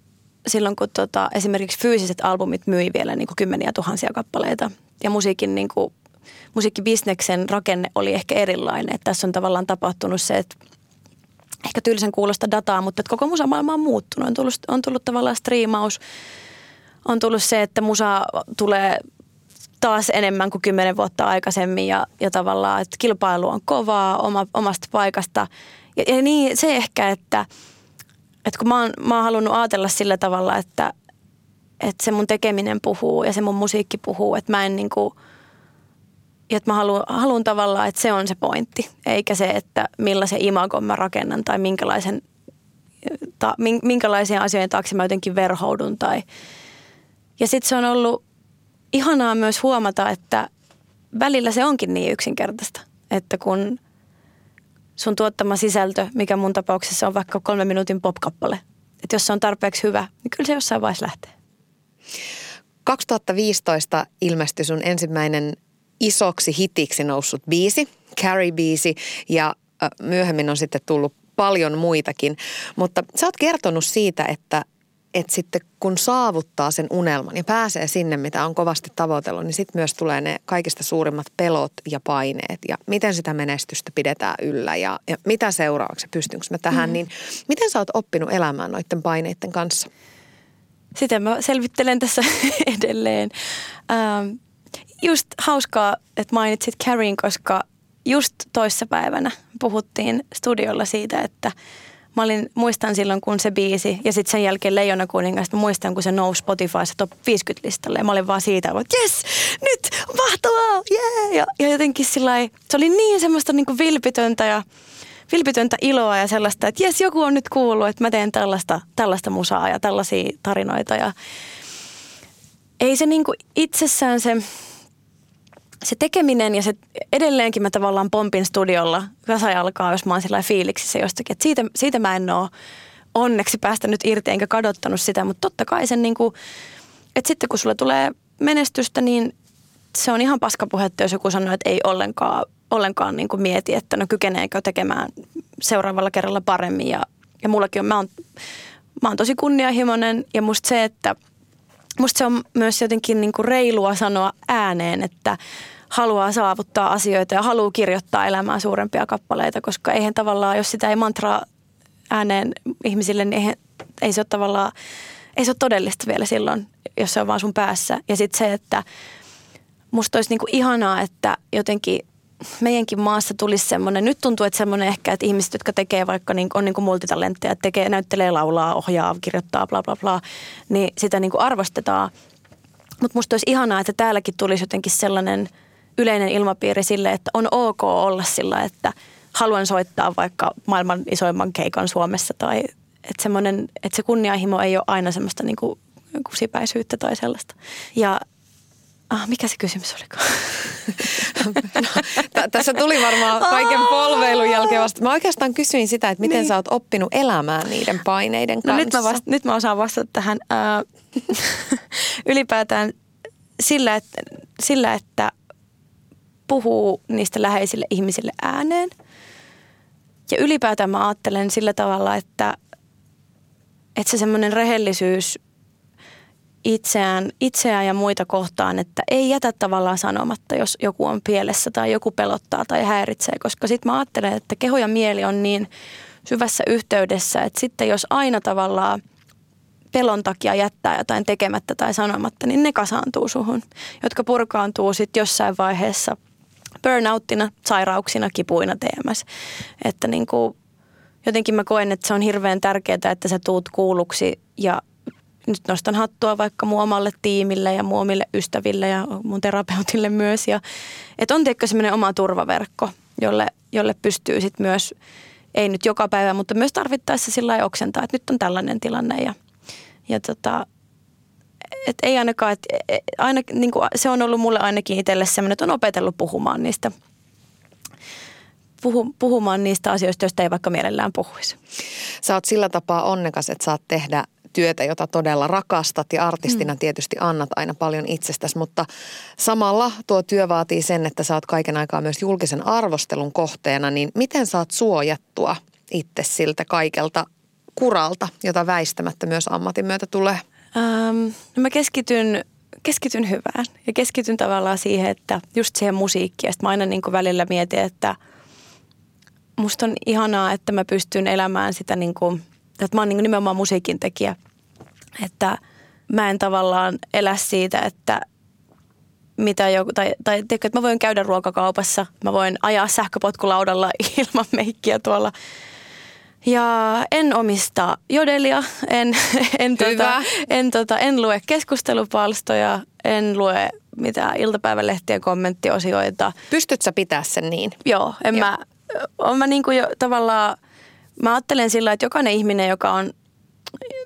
silloin kun tota, esimerkiksi fyysiset albumit myi vielä niin kuin kymmeniä tuhansia kappaleita. Ja musiikin niin kuin musiikkibisneksen rakenne oli ehkä erilainen. Että tässä on tavallaan tapahtunut se, että ehkä tyylisen kuulosta dataa, mutta että koko musamaailma on muuttunut. On tullut, on tullut tavallaan striimaus, on tullut se, että musa tulee taas enemmän kuin kymmenen vuotta aikaisemmin ja, ja tavallaan, että kilpailu on kovaa oma, omasta paikasta. Ja, ja niin se ehkä, että, että kun mä oon, mä oon halunnut ajatella sillä tavalla, että, että se mun tekeminen puhuu ja se mun musiikki puhuu, että mä en niin kuin – ja että mä haluan, haluan tavallaan, että se on se pointti, eikä se, että millaisen imagon mä rakennan tai minkälaisen, ta, minkälaisia asioiden taakse mä jotenkin verhoudun. Tai. Ja sitten se on ollut ihanaa myös huomata, että välillä se onkin niin yksinkertaista, että kun sun tuottama sisältö, mikä mun tapauksessa on vaikka kolme minuutin popkappale, että jos se on tarpeeksi hyvä, niin kyllä se jossain vaiheessa lähtee.
2015 ilmestyi sun ensimmäinen isoksi hitiksi noussut biisi, Carrie-biisi, ja myöhemmin on sitten tullut paljon muitakin. Mutta sä oot kertonut siitä, että, että sitten kun saavuttaa sen unelman ja pääsee sinne, mitä on kovasti tavoitellut, niin sitten myös tulee ne kaikista suurimmat pelot ja paineet ja miten sitä menestystä pidetään yllä ja, ja mitä seuraavaksi, pystynkö mä tähän, mm. niin miten sä oot oppinut elämään noiden paineiden kanssa?
Sitä mä selvittelen tässä *laughs* edelleen. Ähm, just hauskaa, että mainitsit Karin, koska just toissapäivänä puhuttiin studiolla siitä, että mä olin, muistan silloin kun se biisi ja sitten sen jälkeen Leijona kuningas, mä muistan kun se nousi Spotifyssa top 50 listalle ja mä olin vaan siitä, että yes, nyt, mahtavaa, yeah! ja, ja jotenkin sillä se oli niin semmoista niin kuin vilpitöntä ja vilpitöntä iloa ja sellaista, että jes, joku on nyt kuullut, että mä teen tällaista, tällaista musaa ja tällaisia tarinoita ja ei se niin kuin itsessään se se tekeminen ja se edelleenkin mä tavallaan pompin studiolla kasa alkaa, jos mä oon sillä fiiliksissä jostakin. Että siitä, siitä mä en oo onneksi päästänyt irti enkä kadottanut sitä, mutta totta kai sen niin kuin, että sitten kun sulle tulee menestystä, niin se on ihan paskapuhetta, jos joku sanoo, että ei ollenkaan, ollenkaan niin mieti, että no kykeneekö tekemään seuraavalla kerralla paremmin. Ja, ja mullakin on, mä oon, mä oon tosi kunnianhimoinen ja musta se, että musta se on myös jotenkin niin kuin reilua sanoa ääneen, että haluaa saavuttaa asioita ja haluaa kirjoittaa elämään suurempia kappaleita, koska eihän tavallaan, jos sitä ei mantraa ääneen ihmisille, niin eihän, ei se ole tavallaan, ei se ole todellista vielä silloin, jos se on vaan sun päässä. Ja sitten se, että musta olisi niinku ihanaa, että jotenkin meidänkin maassa tulisi semmoinen, nyt tuntuu, että semmoinen ehkä, että ihmiset, jotka tekee vaikka niin, on niin kuin multitalentteja, tekee, näyttelee, laulaa, ohjaa, kirjoittaa, bla bla bla, niin sitä niin kuin arvostetaan. Mutta musta olisi ihanaa, että täälläkin tulisi jotenkin sellainen – yleinen ilmapiiri sille, että on ok olla sillä, että haluan soittaa vaikka maailman isoimman keikan Suomessa tai että, semmoinen, että se kunnianhimo ei ole aina semmoista niin kuin, niin kuin sipäisyyttä tai sellaista. Ja Ah, mikä se kysymys oli? *laughs*
no, t- tässä tuli varmaan kaiken polveilun jälkeen vasta. Mä oikeastaan kysyin sitä, että miten niin. sä oot oppinut elämään niiden paineiden no,
kanssa. Nyt mä, vasta, nyt mä osaan vastata tähän äh, *laughs* ylipäätään sillä että, sillä, että puhuu niistä läheisille ihmisille ääneen. Ja ylipäätään mä ajattelen sillä tavalla, että, että se semmoinen rehellisyys itseään, itseään ja muita kohtaan, että ei jätä tavallaan sanomatta, jos joku on pielessä tai joku pelottaa tai häiritsee, koska sitten mä ajattelen, että keho ja mieli on niin syvässä yhteydessä, että sitten jos aina tavallaan pelon takia jättää jotain tekemättä tai sanomatta, niin ne kasaantuu suhun, jotka purkaantuu sitten jossain vaiheessa burnouttina, sairauksina, kipuina TMS. Että niin kuin, jotenkin mä koen, että se on hirveän tärkeää, että sä tuut kuulluksi ja nyt nostan hattua vaikka mun omalle tiimille ja mun omille ystäville ja mun terapeutille myös. Ja, että on tiedätkö semmoinen oma turvaverkko, jolle, jolle pystyy sitten myös, ei nyt joka päivä, mutta myös tarvittaessa sillä oksentaa, että nyt on tällainen tilanne ja, ja tota, et ei ainakaan, että e, aina, niin kuin se on ollut mulle ainakin itselle semmoinen, että on opetellut puhumaan niistä puhu, puhumaan niistä asioista, joista ei vaikka mielellään puhuisi.
Sä oot sillä tapaa onnekas, että saat tehdä työtä, jota todella rakastat ja artistina mm. tietysti annat aina paljon itsestäsi, mutta samalla tuo työ vaatii sen, että sä oot kaiken aikaa myös julkisen arvostelun kohteena, niin miten saat suojattua itse siltä kaikelta kuralta, jota väistämättä myös ammatin myötä tulee?
Ähm, no mä keskityn keskityn hyvään ja keskityn tavallaan siihen, että just siihen musiikkiin. Sitten mä aina niin kuin välillä mietin, että musta on ihanaa, että mä pystyn elämään sitä niin kuin että mä oon niin nimenomaan musiikin tekijä. Että mä en tavallaan elä siitä, että mitä joku, tai, tai tiedätkö, että mä voin käydä ruokakaupassa, mä voin ajaa sähköpotkulaudalla *laughs* ilman meikkiä tuolla. Ja en omista jodelia, en, *laughs* en, tota, en, tota, en lue keskustelupalstoja, en lue mitään iltapäivälehtien kommenttiosioita.
Pystytkö pitää sen niin?
Joo, en Joo. mä, on mä niin kuin jo tavallaan – mä ajattelen sillä, että jokainen ihminen, joka on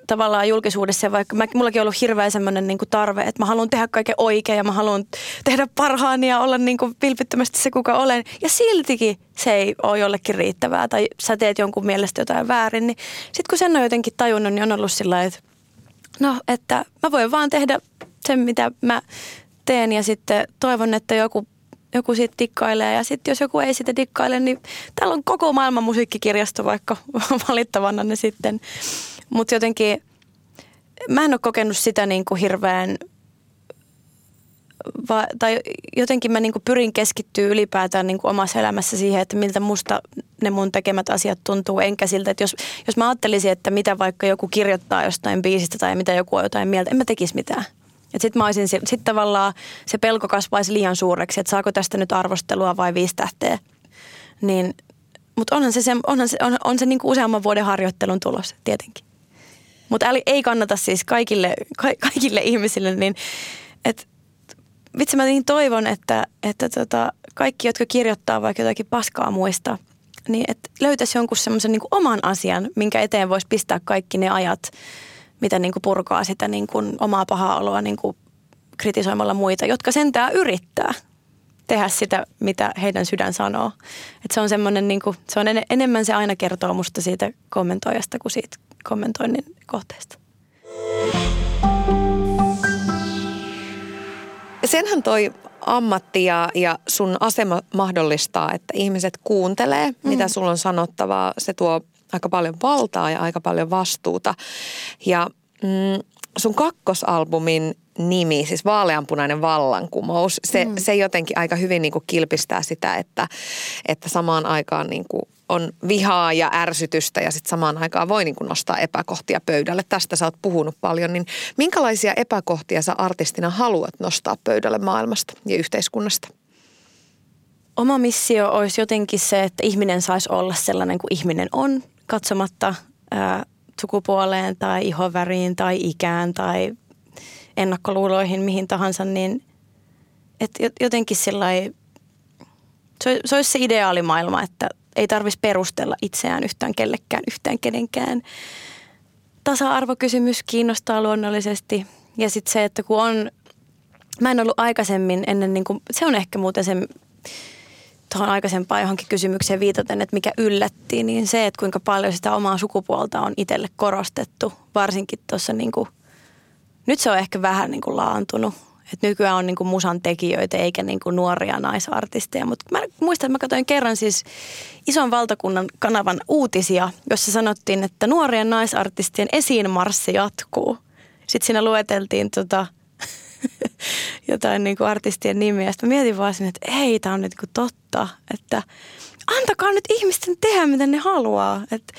tavallaan julkisuudessa, vaikka mä, mullakin on ollut hirveä semmoinen niin tarve, että mä haluan tehdä kaiken oikein ja mä haluan tehdä parhaani ja olla niin kuin vilpittömästi se, kuka olen. Ja siltikin se ei ole jollekin riittävää tai sä teet jonkun mielestä jotain väärin. Niin sitten kun sen on jotenkin tajunnut, niin on ollut sillä että no, että mä voin vaan tehdä sen, mitä mä teen ja sitten toivon, että joku joku siitä dikkailee ja sitten jos joku ei sitä dikkaile, niin täällä on koko maailman musiikkikirjasto vaikka *laughs* valittavana ne sitten. Mutta jotenkin mä en ole kokenut sitä niin kuin hirveän va, tai jotenkin mä niin kuin pyrin keskittyä ylipäätään niin kuin omassa elämässä siihen, että miltä musta ne mun tekemät asiat tuntuu, enkä siltä, että jos, jos mä ajattelisin, että mitä vaikka joku kirjoittaa jostain biisistä tai mitä joku on jotain mieltä, en mä tekisi mitään. Sitten olisin, sit tavallaan se pelko kasvaisi liian suureksi, että saako tästä nyt arvostelua vai viisi tähteä. Niin, mutta onhan se, se, onhan se, on, on se niinku useamman vuoden harjoittelun tulos tietenkin. Mutta ei kannata siis kaikille, ka, kaikille ihmisille, niin että vitsi mä niin toivon, että, että tota, kaikki, jotka kirjoittaa vaikka jotakin paskaa muista, niin että löytäisi jonkun semmoisen niin oman asian, minkä eteen voisi pistää kaikki ne ajat, mitä niin kuin purkaa sitä niin kuin omaa pahaa oloa niin kuin kritisoimalla muita, jotka sentään yrittää tehdä sitä, mitä heidän sydän sanoo. Et se on semmoinen, niin kuin, se on en, enemmän se aina kertoo musta siitä kommentoijasta kuin siitä kommentoinnin kohteesta.
Senhän toi ammatti ja, ja sun asema mahdollistaa, että ihmiset kuuntelee, mm. mitä sulla on sanottavaa. Se tuo aika paljon valtaa ja aika paljon vastuuta. Ja mm, sun kakkosalbumin nimi, siis Vaaleanpunainen vallankumous, se, mm. se jotenkin aika hyvin niin kuin kilpistää sitä, että, että samaan aikaan niin kuin on vihaa ja ärsytystä ja sitten samaan aikaan voi niin kuin nostaa epäkohtia pöydälle. Tästä sä oot puhunut paljon, niin minkälaisia epäkohtia sä artistina haluat nostaa pöydälle maailmasta ja yhteiskunnasta?
Oma missio olisi jotenkin se, että ihminen saisi olla sellainen kuin ihminen on katsomatta sukupuoleen tai ihoväriin tai ikään tai ennakkoluuloihin, mihin tahansa, niin että jotenkin sellainen, se, se olisi se ideaalimaailma, että ei tarvitsisi perustella itseään yhtään kellekään, yhtään kenenkään. Tasa-arvokysymys kiinnostaa luonnollisesti. Ja sitten se, että kun on, mä en ollut aikaisemmin ennen, niin kuin, se on ehkä muuten se tuohon aikaisempaan johonkin kysymykseen viitaten, että mikä yllätti, niin se, että kuinka paljon sitä omaa sukupuolta on itselle korostettu, varsinkin tuossa niin kuin, nyt se on ehkä vähän niin kuin laantunut. Et nykyään on niin kuin musan tekijöitä eikä niin kuin nuoria naisartisteja. Mutta mä muistan, että mä katsoin kerran siis ison valtakunnan kanavan uutisia, jossa sanottiin, että nuorien naisartistien esiinmarssi jatkuu. sitten siinä lueteltiin tota, *laughs* jotain niin kuin artistien nimiä. Sitten mietin vaan sinne, että ei, tämä on nyt niin totta. Että antakaa nyt ihmisten tehdä, mitä ne haluaa. Että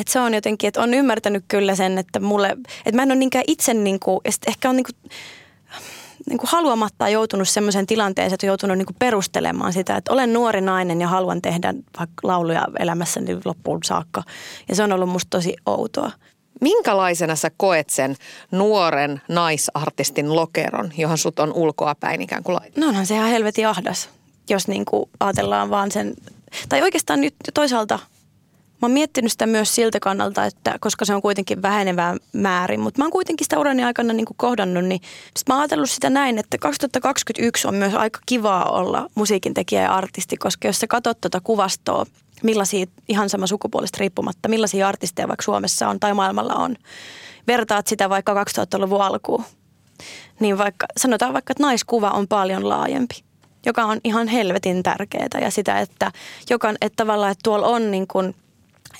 et se on jotenkin, että on ymmärtänyt kyllä sen, että mulle, että mä en ole niinkään itse niin kuin, ja ehkä on niin kuin, niin kuin haluamatta joutunut semmoiseen tilanteeseen, että on joutunut niin kuin perustelemaan sitä, että olen nuori nainen ja haluan tehdä vaikka lauluja elämässäni loppuun saakka. Ja se on ollut musta tosi outoa.
Minkälaisena sä koet sen nuoren naisartistin lokeron, johon sut on ulkoapäin ikään kuin laitettu?
No onhan se ihan helvetin ahdas, jos niin kuin ajatellaan vaan sen, tai oikeastaan nyt toisaalta – Mä oon miettinyt sitä myös siltä kannalta, että koska se on kuitenkin vähenevää määrin, mutta mä oon kuitenkin sitä urani aikana niin kuin kohdannut, niin sit mä oon ajatellut sitä näin, että 2021 on myös aika kivaa olla musiikin tekijä ja artisti, koska jos sä katsot tuota kuvastoa, millaisia ihan sama sukupuolesta riippumatta, millaisia artisteja vaikka Suomessa on tai maailmalla on, vertaat sitä vaikka 2000-luvun alkuun, niin vaikka, sanotaan vaikka, että naiskuva on paljon laajempi joka on ihan helvetin tärkeää ja sitä, että, joka, että tavallaan, että tuolla on niin kuin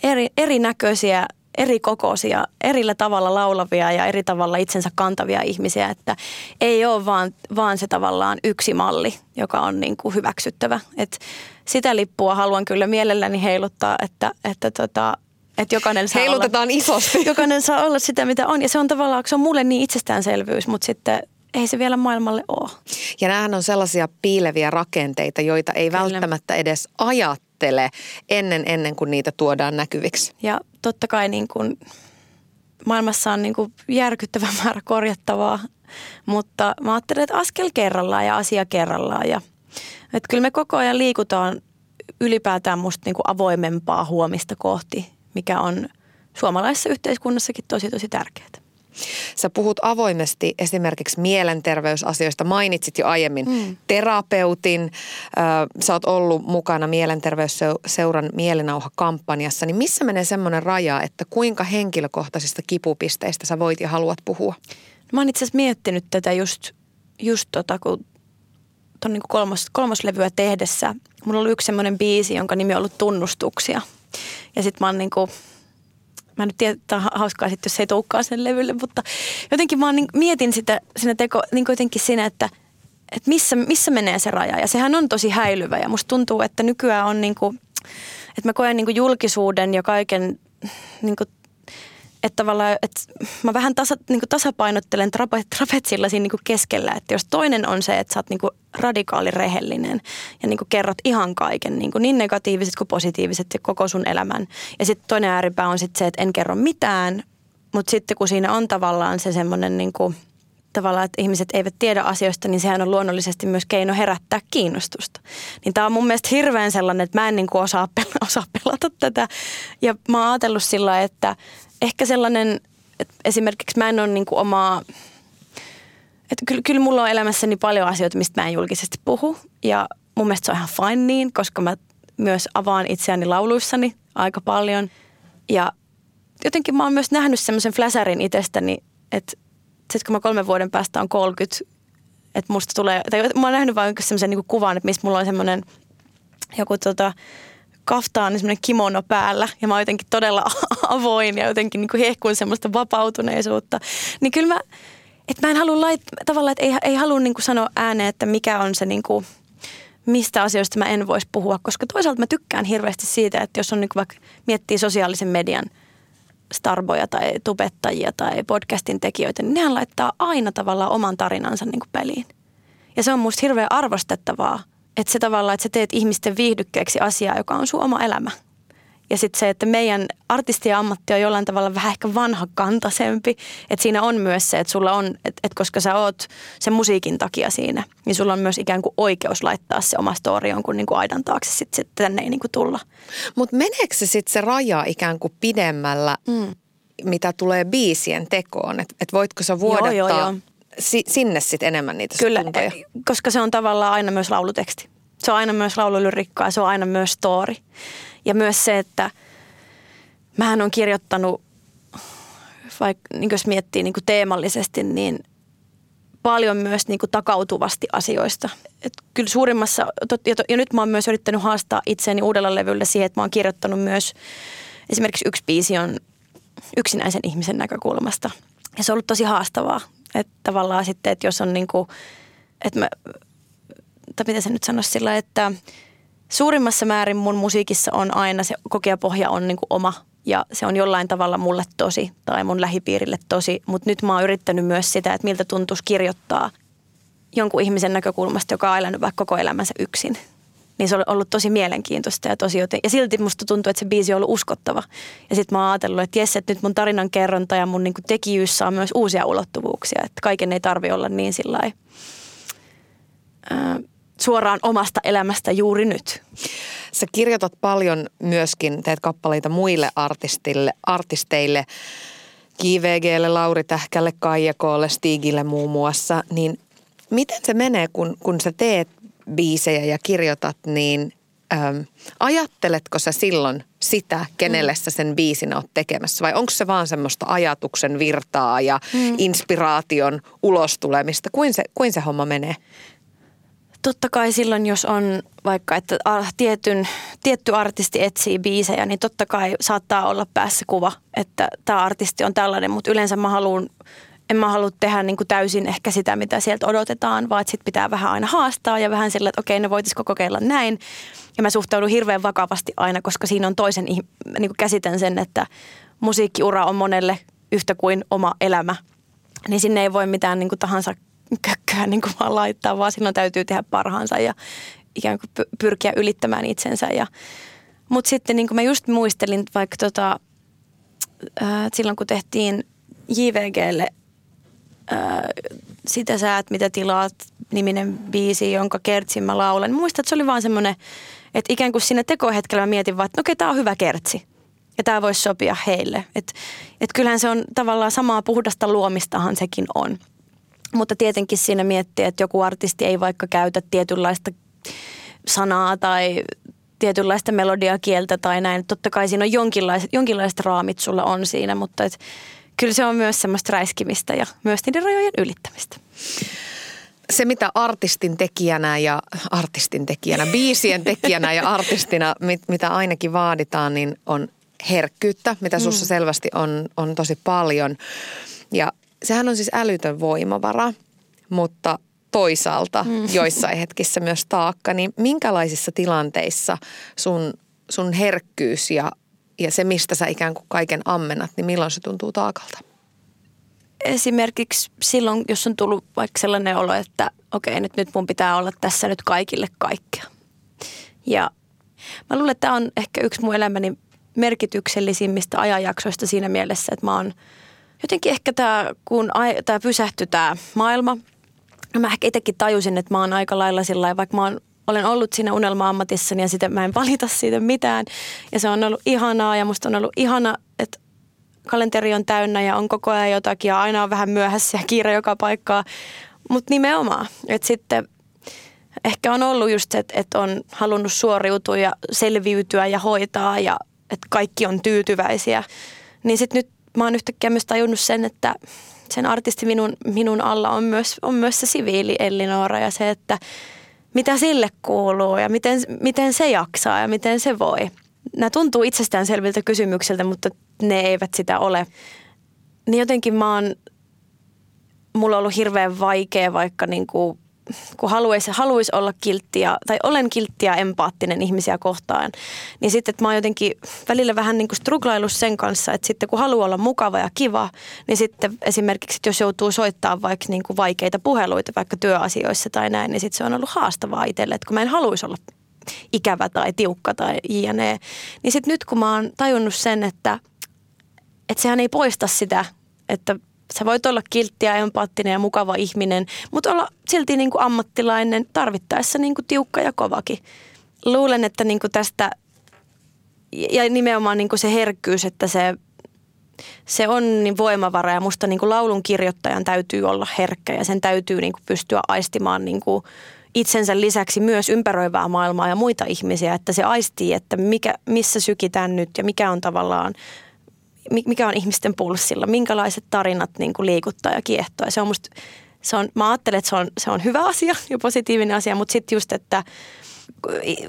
eri, erinäköisiä, eri kokoisia, erillä tavalla laulavia ja eri tavalla itsensä kantavia ihmisiä, että ei ole vaan, vaan se tavallaan yksi malli, joka on niin kuin hyväksyttävä. Et sitä lippua haluan kyllä mielelläni heiluttaa, että, että tota, että jokainen saa
Heilutetaan
olla,
isosti. *laughs*
Jokainen saa olla sitä, mitä on. Ja se on tavallaan, se on mulle niin itsestäänselvyys, mutta sitten ei se vielä maailmalle ole.
Ja näähän on sellaisia piileviä rakenteita, joita ei Kyllä. välttämättä edes ajattele ennen, ennen kuin niitä tuodaan näkyviksi.
Ja totta kai niin kuin maailmassa on niin kuin järkyttävä *laughs* määrä korjattavaa, mutta mä ajattelen, että askel kerrallaan ja asia kerrallaan. Ja, että kyllä me koko ajan liikutaan ylipäätään musta niin kuin avoimempaa huomista kohti, mikä on suomalaisessa yhteiskunnassakin tosi tosi tärkeää.
Sä puhut avoimesti esimerkiksi mielenterveysasioista. Mainitsit jo aiemmin mm. terapeutin. Sä oot ollut mukana mielenterveysseuran mielenauha-kampanjassa. Niin missä menee semmoinen raja, että kuinka henkilökohtaisista kipupisteistä sä voit ja haluat puhua?
Mä oon itse asiassa miettinyt tätä just, just tota, kun ton niin kolmos, kolmoslevyä tehdessä. Mulla oli yksi semmoinen biisi, jonka nimi on ollut Tunnustuksia. Ja sit mä oon niin kuin mä nyt tiedä, että on hauskaa sitten, jos ei tulekaan sen levylle, mutta jotenkin mä niin, mietin sitä siinä teko, niin jotenkin siinä, että, että missä, missä menee se raja. Ja sehän on tosi häilyvä ja musta tuntuu, että nykyään on niin kuin, että mä koen niin kuin julkisuuden ja kaiken niin kuin että tavallaan, että mä vähän tasa, niin kuin tasapainottelen trape, trapetsilla siinä niin kuin keskellä, että jos toinen on se, että sä oot niin kuin radikaali rehellinen ja niin kuin kerrot ihan kaiken, niin, kuin niin negatiiviset kuin positiiviset ja koko sun elämän. Ja sitten toinen ääripää on sitten se, että en kerro mitään, mutta sitten kun siinä on tavallaan se semmoinen niin tavallaan, että ihmiset eivät tiedä asioista, niin sehän on luonnollisesti myös keino herättää kiinnostusta. Niin tämä on mun mielestä hirveän sellainen, että mä en niin kuin osaa, *laughs* osaa pelata tätä. Ja mä oon ajatellut sillä että ehkä sellainen, että esimerkiksi mä en ole niin kuin omaa, että kyllä, kyllä mulla on elämässäni paljon asioita, mistä mä en julkisesti puhu. Ja mun mielestä se on ihan fine niin, koska mä myös avaan itseäni lauluissani aika paljon. Ja jotenkin mä oon myös nähnyt semmoisen fläsärin itsestäni, että sitten kun mä kolmen vuoden päästä on 30, että musta tulee, tai mä oon nähnyt vain semmoisen niin kuvan, että missä mulla on semmoinen joku tota, kaftaan niin semmoinen kimono päällä ja mä oon jotenkin todella *laughs* avoin ja jotenkin niin kuin hehkuin semmoista vapautuneisuutta. Niin kyllä mä, että mä en halua lait, tavallaan, että ei, ei halua niin kuin sanoa ääneen, että mikä on se niin kuin, mistä asioista mä en voisi puhua, koska toisaalta mä tykkään hirveästi siitä, että jos on niin kuin vaikka miettii sosiaalisen median starboja tai tubettajia tai podcastin tekijöitä, niin nehän laittaa aina tavallaan oman tarinansa niin kuin peliin. Ja se on musta hirveän arvostettavaa – että se tavallaan, että sä teet ihmisten viihdykkeeksi asiaa, joka on sun oma elämä. Ja sitten se, että meidän artistien ammatti on jollain tavalla vähän ehkä vanhakantaisempi. Että siinä on myös se, että sulla on, että, että koska sä oot sen musiikin takia siinä, niin sulla on myös ikään kuin oikeus laittaa se oma story jonkun niin kuin aidan taakse. Sitten sit tänne ei niin kuin tulla.
Mutta meneekö se sitten se raja ikään kuin pidemmällä, mm. mitä tulee biisien tekoon? Että et voitko sä vuodattaa joo, joo, joo si- sinne sitten enemmän niitä
Kyllä,
tunteja.
koska se on tavallaan aina myös lauluteksti. Se on aina myös laululyrikkaa, se on aina myös story. Ja myös se, että mähän on kirjoittanut, vaikka niin jos miettii niin kuin teemallisesti, niin paljon myös niin kuin takautuvasti asioista. Et kyllä suurimmassa, ja, ja nyt mä oon myös yrittänyt haastaa itseäni uudella levyllä siihen, että mä oon kirjoittanut myös, esimerkiksi yksi biisi on yksinäisen ihmisen näkökulmasta – Ja se on ollut tosi haastavaa. Että tavallaan sitten, että jos on niin kuin, että mä, tai miten se nyt sanoisi sillä, että suurimmassa määrin mun musiikissa on aina se kokeapohja on niin kuin oma ja se on jollain tavalla mulle tosi tai mun lähipiirille tosi, mutta nyt mä oon yrittänyt myös sitä, että miltä tuntuisi kirjoittaa jonkun ihmisen näkökulmasta, joka on elänyt vaikka koko elämänsä yksin. Niin se on ollut tosi mielenkiintoista ja tosi joten, ja silti musta tuntuu, että se biisi on ollut uskottava. Ja sitten mä oon ajatellut, että jes, että nyt mun tarinan kerronta ja mun niinku tekijyys saa myös uusia ulottuvuuksia, että kaiken ei tarvi olla niin sillä suoraan omasta elämästä juuri nyt.
Sä kirjoitat paljon myöskin, teet kappaleita muille artistille, artisteille, JVGlle, Lauri Tähkälle, Kaijakolle, Stigille muun muassa, niin miten se menee, kun, kun sä teet biisejä ja kirjoitat, niin äm, ajatteletko sä silloin sitä, kenelle mm. sä sen biisin oot tekemässä? Vai onko se vaan semmoista ajatuksen virtaa ja mm. inspiraation ulostulemista? Kuin se, kuin se homma menee?
totta kai silloin, jos on vaikka, että tietyn, tietty artisti etsii biisejä, niin totta kai saattaa olla päässä kuva, että tämä artisti on tällainen, mutta yleensä mä haluan, en mä halua tehdä niin kuin täysin ehkä sitä, mitä sieltä odotetaan, vaan sitten pitää vähän aina haastaa ja vähän sillä, että okei, ne voitisiko kokeilla näin. Ja mä suhtaudun hirveän vakavasti aina, koska siinä on toisen, niin kuin käsitän sen, että musiikkiura on monelle yhtä kuin oma elämä. Niin sinne ei voi mitään niin kuin tahansa kökköä niin kuin vaan laittaa, vaan silloin täytyy tehdä parhaansa ja ikään kuin pyrkiä ylittämään itsensä. Ja, mutta sitten niin kuin mä just muistelin vaikka tota, äh, silloin kun tehtiin JVGlle äh, sitä säät, mitä tilaat, niminen biisi, jonka kertsin mä laulan. Muistan, että se oli vaan semmoinen, että ikään kuin siinä tekohetkellä mä mietin vaan, että no okei, tämä on hyvä kertsi. Ja tämä voisi sopia heille. Että et kyllähän se on tavallaan samaa puhdasta luomistahan sekin on. Mutta tietenkin siinä miettii, että joku artisti ei vaikka käytä tietynlaista sanaa tai tietynlaista melodiakieltä tai näin. Totta kai siinä on jonkinlaiset, jonkinlaiset raamit sulla on siinä, mutta et, kyllä se on myös semmoista räiskimistä ja myös niiden rajojen ylittämistä.
Se, mitä artistin tekijänä ja artistin tekijänä, biisien tekijänä ja artistina, mit, mitä ainakin vaaditaan, niin on herkkyyttä, mitä sussa mm. selvästi on, on tosi paljon. Ja sehän on siis älytön voimavara, mutta toisaalta mm. *laughs* joissain hetkissä myös taakka. Niin minkälaisissa tilanteissa sun, sun herkkyys ja, ja se, mistä sä ikään kuin kaiken ammennat, niin milloin se tuntuu taakalta?
Esimerkiksi silloin, jos on tullut vaikka sellainen olo, että okei, nyt, nyt mun pitää olla tässä nyt kaikille kaikkea. Ja mä luulen, että tämä on ehkä yksi mun elämäni merkityksellisimmistä ajanjaksoista siinä mielessä, että mä oon – jotenkin ehkä tämä, kun tämä pysähtyi tämä maailma, mä ehkä itsekin tajusin, että mä oon aika lailla sillä vaikka mä oon, olen ollut siinä unelma-ammatissani ja sitä mä en valita siitä mitään. Ja se on ollut ihanaa ja musta on ollut ihana, että kalenteri on täynnä ja on koko ajan jotakin ja aina on vähän myöhässä ja kiire joka paikkaa. Mutta nimenomaan, että sitten ehkä on ollut just se, että, että on halunnut suoriutua ja selviytyä ja hoitaa ja että kaikki on tyytyväisiä. Niin sitten nyt mä oon yhtäkkiä myös tajunnut sen, että sen artisti minun, minun alla on myös, on myös se siviili Elinora ja se, että mitä sille kuuluu ja miten, miten se jaksaa ja miten se voi. Nämä tuntuu itsestäänselviltä kysymyksiltä, mutta ne eivät sitä ole. Niin jotenkin mä oon, mulla on ollut hirveän vaikea vaikka niin kuin kun haluaisi, haluaisi olla kilttiä, tai olen kilttiä empaattinen ihmisiä kohtaan, niin sitten että mä oon jotenkin välillä vähän niin kuin sen kanssa, että sitten kun haluaa olla mukava ja kiva, niin sitten esimerkiksi, jos joutuu soittaa vaikka niin kuin vaikeita puheluita vaikka työasioissa tai näin, niin sitten se on ollut haastavaa itselle, että kun mä en haluaisi olla ikävä tai tiukka tai jne. Niin sitten nyt kun mä oon tajunnut sen, että, että sehän ei poista sitä, että sä voit olla kilttiä, empaattinen ja mukava ihminen, mutta olla silti niin kuin ammattilainen, tarvittaessa niin kuin tiukka ja kovakin. Luulen, että niin kuin tästä, ja nimenomaan niin kuin se herkkyys, että se, se on niin voimavara ja musta niin kuin laulun kirjoittajan täytyy olla herkkä ja sen täytyy niin kuin pystyä aistimaan niin kuin itsensä lisäksi myös ympäröivää maailmaa ja muita ihmisiä, että se aistii, että mikä, missä sykitään nyt ja mikä on tavallaan mikä on ihmisten pulssilla, minkälaiset tarinat niin kuin liikuttaa ja kiehtoo. Ja se on musta, se on, mä ajattelen, että se on, se on hyvä asia *laughs* ja positiivinen asia, mutta sitten just, että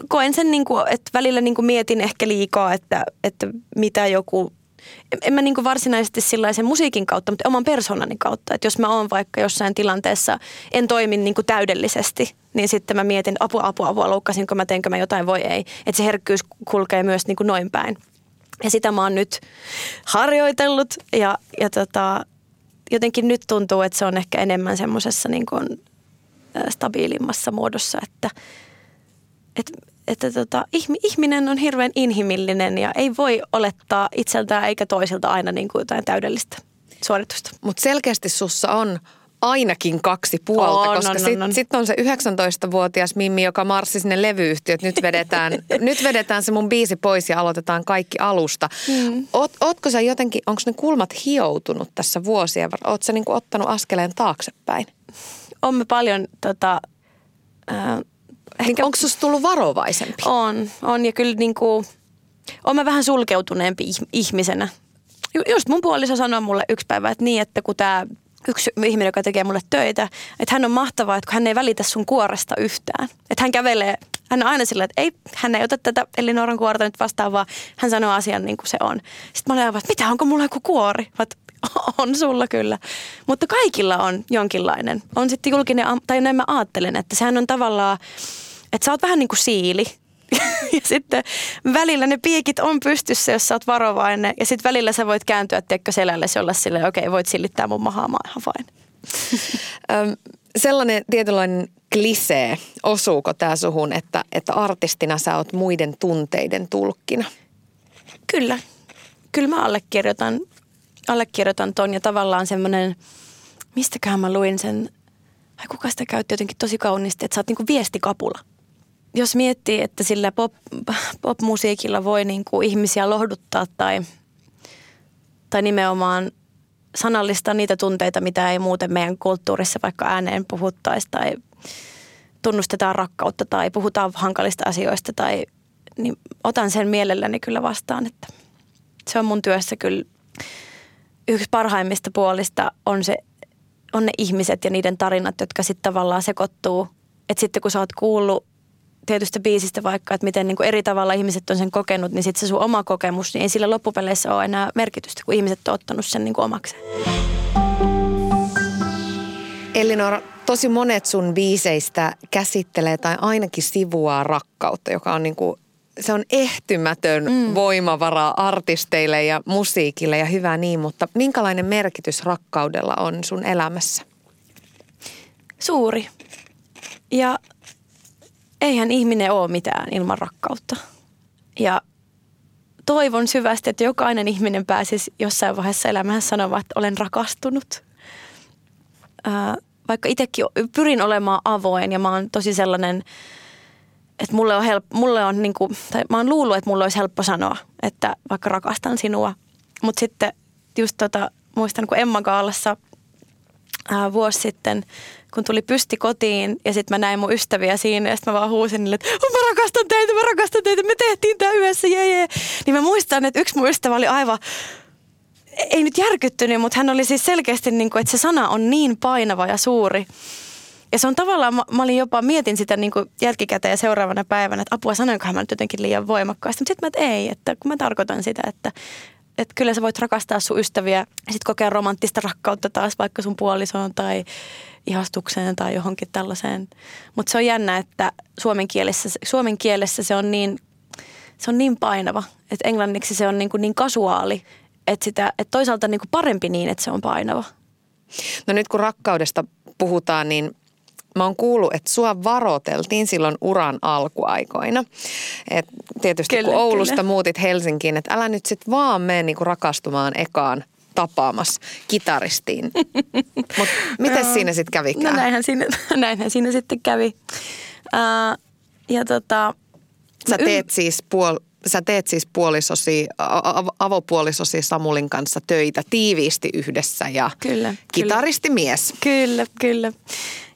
koen sen, niin kuin, että välillä niin kuin mietin ehkä liikaa, että, että mitä joku en mä niin varsinaisesti sellaisen musiikin kautta, mutta oman persoonani kautta. Että jos mä oon vaikka jossain tilanteessa, en toimi niin kuin täydellisesti, niin sitten mä mietin, apua, apua, apua, loukkasinko mä, teenkö mä jotain, voi ei. Että se herkkyys kulkee myös niin kuin noin päin. Ja sitä mä oon nyt harjoitellut ja, ja tota, jotenkin nyt tuntuu, että se on ehkä enemmän semmoisessa niin kuin stabiilimmassa muodossa, että, että, että tota, ihminen on hirveän inhimillinen ja ei voi olettaa itseltään eikä toisilta aina niin kuin jotain täydellistä suoritusta.
Mutta selkeästi sussa on ainakin kaksi puolta,
On,
koska
on, on,
sitten
on.
sit on se 19-vuotias Mimmi, joka marssi sinne levyyhtiöt. Nyt vedetään, *laughs* nyt vedetään se mun biisi pois ja aloitetaan kaikki alusta. Mm. Oot, ootko sä jotenkin, onko ne kulmat hioutunut tässä vuosien varrella? Ootko sä niinku ottanut askeleen taaksepäin?
On me paljon, tota, äh,
Ehkä... Onko susta tullut varovaisempi?
on, on ja kyllä niin kuin, on mä vähän sulkeutuneempi ih- ihmisenä. Ju- Just mun puoliso sanoi mulle yksi päivä, että niin, että kun tämä yksi ihminen, joka tekee mulle töitä, että hän on mahtavaa, että kun hän ei välitä sun kuoresta yhtään. Että hän kävelee, hän on aina sillä, että ei, hän ei ota tätä Elinoran kuorta nyt vastaan, vaan hän sanoo asian niin kuin se on. Sitten mä olin aivan, että mitä, onko mulla joku kuori? Vat, on sulla kyllä. Mutta kaikilla on jonkinlainen. On sitten julkinen, tai näin mä ajattelen, että sehän on tavallaan, että sä oot vähän niin kuin siili. Ja sitten välillä ne piikit on pystyssä, jos sä oot varovainen. Ja sitten välillä sä voit kääntyä, tiedätkö, selälle ja olla silleen, okei, okay, voit silittää mun mahaa, mä vain. *laughs*
Sellainen tietynlainen klisee, osuuko tämä suhun, että, että artistina sä oot muiden tunteiden tulkkina?
Kyllä. Kyllä mä allekirjoitan, allekirjoitan ton ja tavallaan semmoinen, mistäköhän mä luin sen, ai kuka sitä käytti jotenkin tosi kauniisti, että sä oot niinku viestikapula. Jos miettii, että sillä pop, popmusiikilla voi niinku ihmisiä lohduttaa tai, tai nimenomaan sanallistaa niitä tunteita, mitä ei muuten meidän kulttuurissa vaikka ääneen puhuttaisi tai tunnustetaan rakkautta tai puhutaan hankalista asioista tai niin otan sen mielelläni kyllä vastaan, että se on mun työssä kyllä yksi parhaimmista puolista on, se, on ne ihmiset ja niiden tarinat, jotka sitten tavallaan sekoittuu. Että sitten kun sä oot kuullut tietystä biisistä vaikka, että miten niin kuin eri tavalla ihmiset on sen kokenut, niin sitten se sun oma kokemus, niin ei sillä loppupeleissä ole enää merkitystä, kun ihmiset on ottanut sen niin kuin omakseen.
Elinora, tosi monet sun biiseistä käsittelee tai ainakin sivuaa rakkautta, joka on niinku, se on ehtymätön mm. voimavara artisteille ja musiikille ja hyvä niin, mutta minkälainen merkitys rakkaudella on sun elämässä?
Suuri. Ja eihän ihminen ole mitään ilman rakkautta. Ja toivon syvästi, että jokainen ihminen pääsisi jossain vaiheessa elämässä sanomaan, että olen rakastunut. Vaikka itsekin pyrin olemaan avoin ja mä oon tosi sellainen, että mulle on, help, mulle on niinku, tai mä oon luullut, että mulle olisi helppo sanoa, että vaikka rakastan sinua. Mutta sitten just tota, muistan, kun Emma Kaalassa ää, vuosi sitten, kun tuli pysti kotiin ja sitten mä näin mun ystäviä siinä ja sitten mä vaan huusin niille, että oh, mä rakastan teitä, mä rakastan teitä, me tehtiin tää yhdessä, jee, jee. Niin mä muistan, että yksi mun ystävä oli aivan, ei nyt järkyttynyt, mutta hän oli siis selkeästi niin kuin, että se sana on niin painava ja suuri. Ja se on tavallaan, mä, mä olin jopa, mietin sitä niin kuin jälkikäteen ja seuraavana päivänä, että apua sanoinkohan mä nyt jotenkin liian voimakkaasti. Mutta sitten mä, että ei, että kun mä tarkoitan sitä, että, että kyllä sä voit rakastaa sun ystäviä ja sitten kokea romanttista rakkautta taas vaikka sun puolisoon tai ihastukseen tai johonkin tällaiseen. Mutta se on jännä, että suomen kielessä, suomen kielessä se on niin, se on niin painava, että englanniksi se on niin, kuin niin kasuaali, että, sitä, että toisaalta niin kuin parempi niin, että se on painava.
No nyt kun rakkaudesta puhutaan, niin mä oon kuullut, että sua varoteltiin silloin uran alkuaikoina. Et tietysti
Kyllä,
kun Oulusta
kyllä.
muutit Helsinkiin, että älä nyt sit vaan mene niinku rakastumaan ekaan tapaamassa kitaristiin. *laughs* Mutta miten siinä sitten
No
kävikään?
näinhän siinä, *laughs* näinhän siinä sitten kävi. Ää, ja tota,
Sä teet siis puol... Sä teet siis puolisosi, a- a- avopuolisosi Samulin kanssa töitä tiiviisti yhdessä ja
kyllä.
kitaristimies.
Kyllä, kyllä.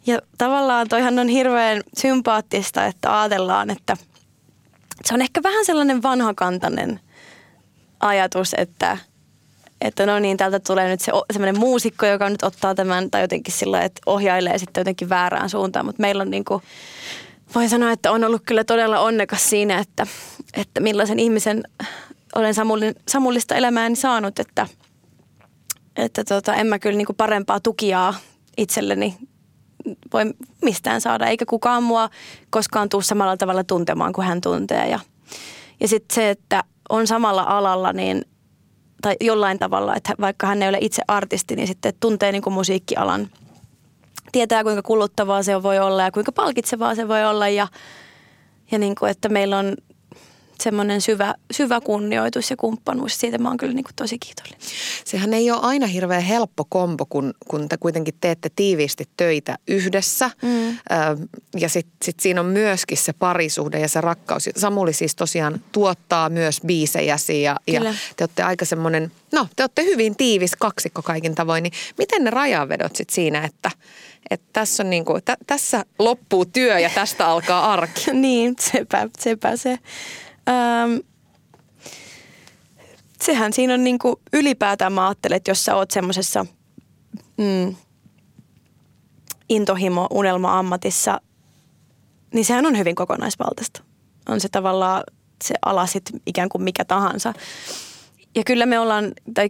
Ja tavallaan toihan on hirveän sympaattista, että ajatellaan, että se on ehkä vähän sellainen vanhakantainen ajatus, että, että no niin, täältä tulee nyt se semmoinen muusikko, joka nyt ottaa tämän tai jotenkin sillä että ohjailee sitten jotenkin väärään suuntaan. Mutta meillä on niin kuin, voin sanoa, että on ollut kyllä todella onnekas siinä, että, että millaisen ihmisen olen Samullista elämääni saanut, että, että tota, en mä kyllä niin kuin parempaa tukijaa itselleni voi mistään saada, eikä kukaan mua koskaan tuu samalla tavalla tuntemaan kuin hän tuntee. Ja, ja sitten se, että on samalla alalla, niin tai jollain tavalla, että vaikka hän ei ole itse artisti, niin sitten tuntee niin kuin musiikkialan. Tietää, kuinka kuluttavaa se voi olla ja kuinka palkitsevaa se voi olla ja, ja niin kuin, että meillä on semmoinen syvä, syvä kunnioitus ja kumppanuus. Siitä mä oon kyllä niin kuin tosi kiitollinen.
Sehän ei ole aina hirveän helppo kombo, kun, kun te kuitenkin teette tiiviisti töitä yhdessä. Mm. ja sitten sit siinä on myöskin se parisuhde ja se rakkaus. Samuli siis tosiaan tuottaa myös biisejäsi ja, ja te olette aika semmoinen, no te olette hyvin tiivis kaksikko kaikin tavoin. Niin miten ne rajavedot sitten siinä, että että tässä, on niin kuin, t- tässä loppuu työ ja tästä alkaa arki. *laughs*
niin, sepä, sepä se. Öm, sehän siinä on niin kuin ylipäätään mä ajattelen, että jos sä oot semmoisessa mm, intohimo, unelma ammatissa, niin sehän on hyvin kokonaisvaltaista. On se tavallaan se ala sit ikään kuin mikä tahansa. Ja kyllä me ollaan, tai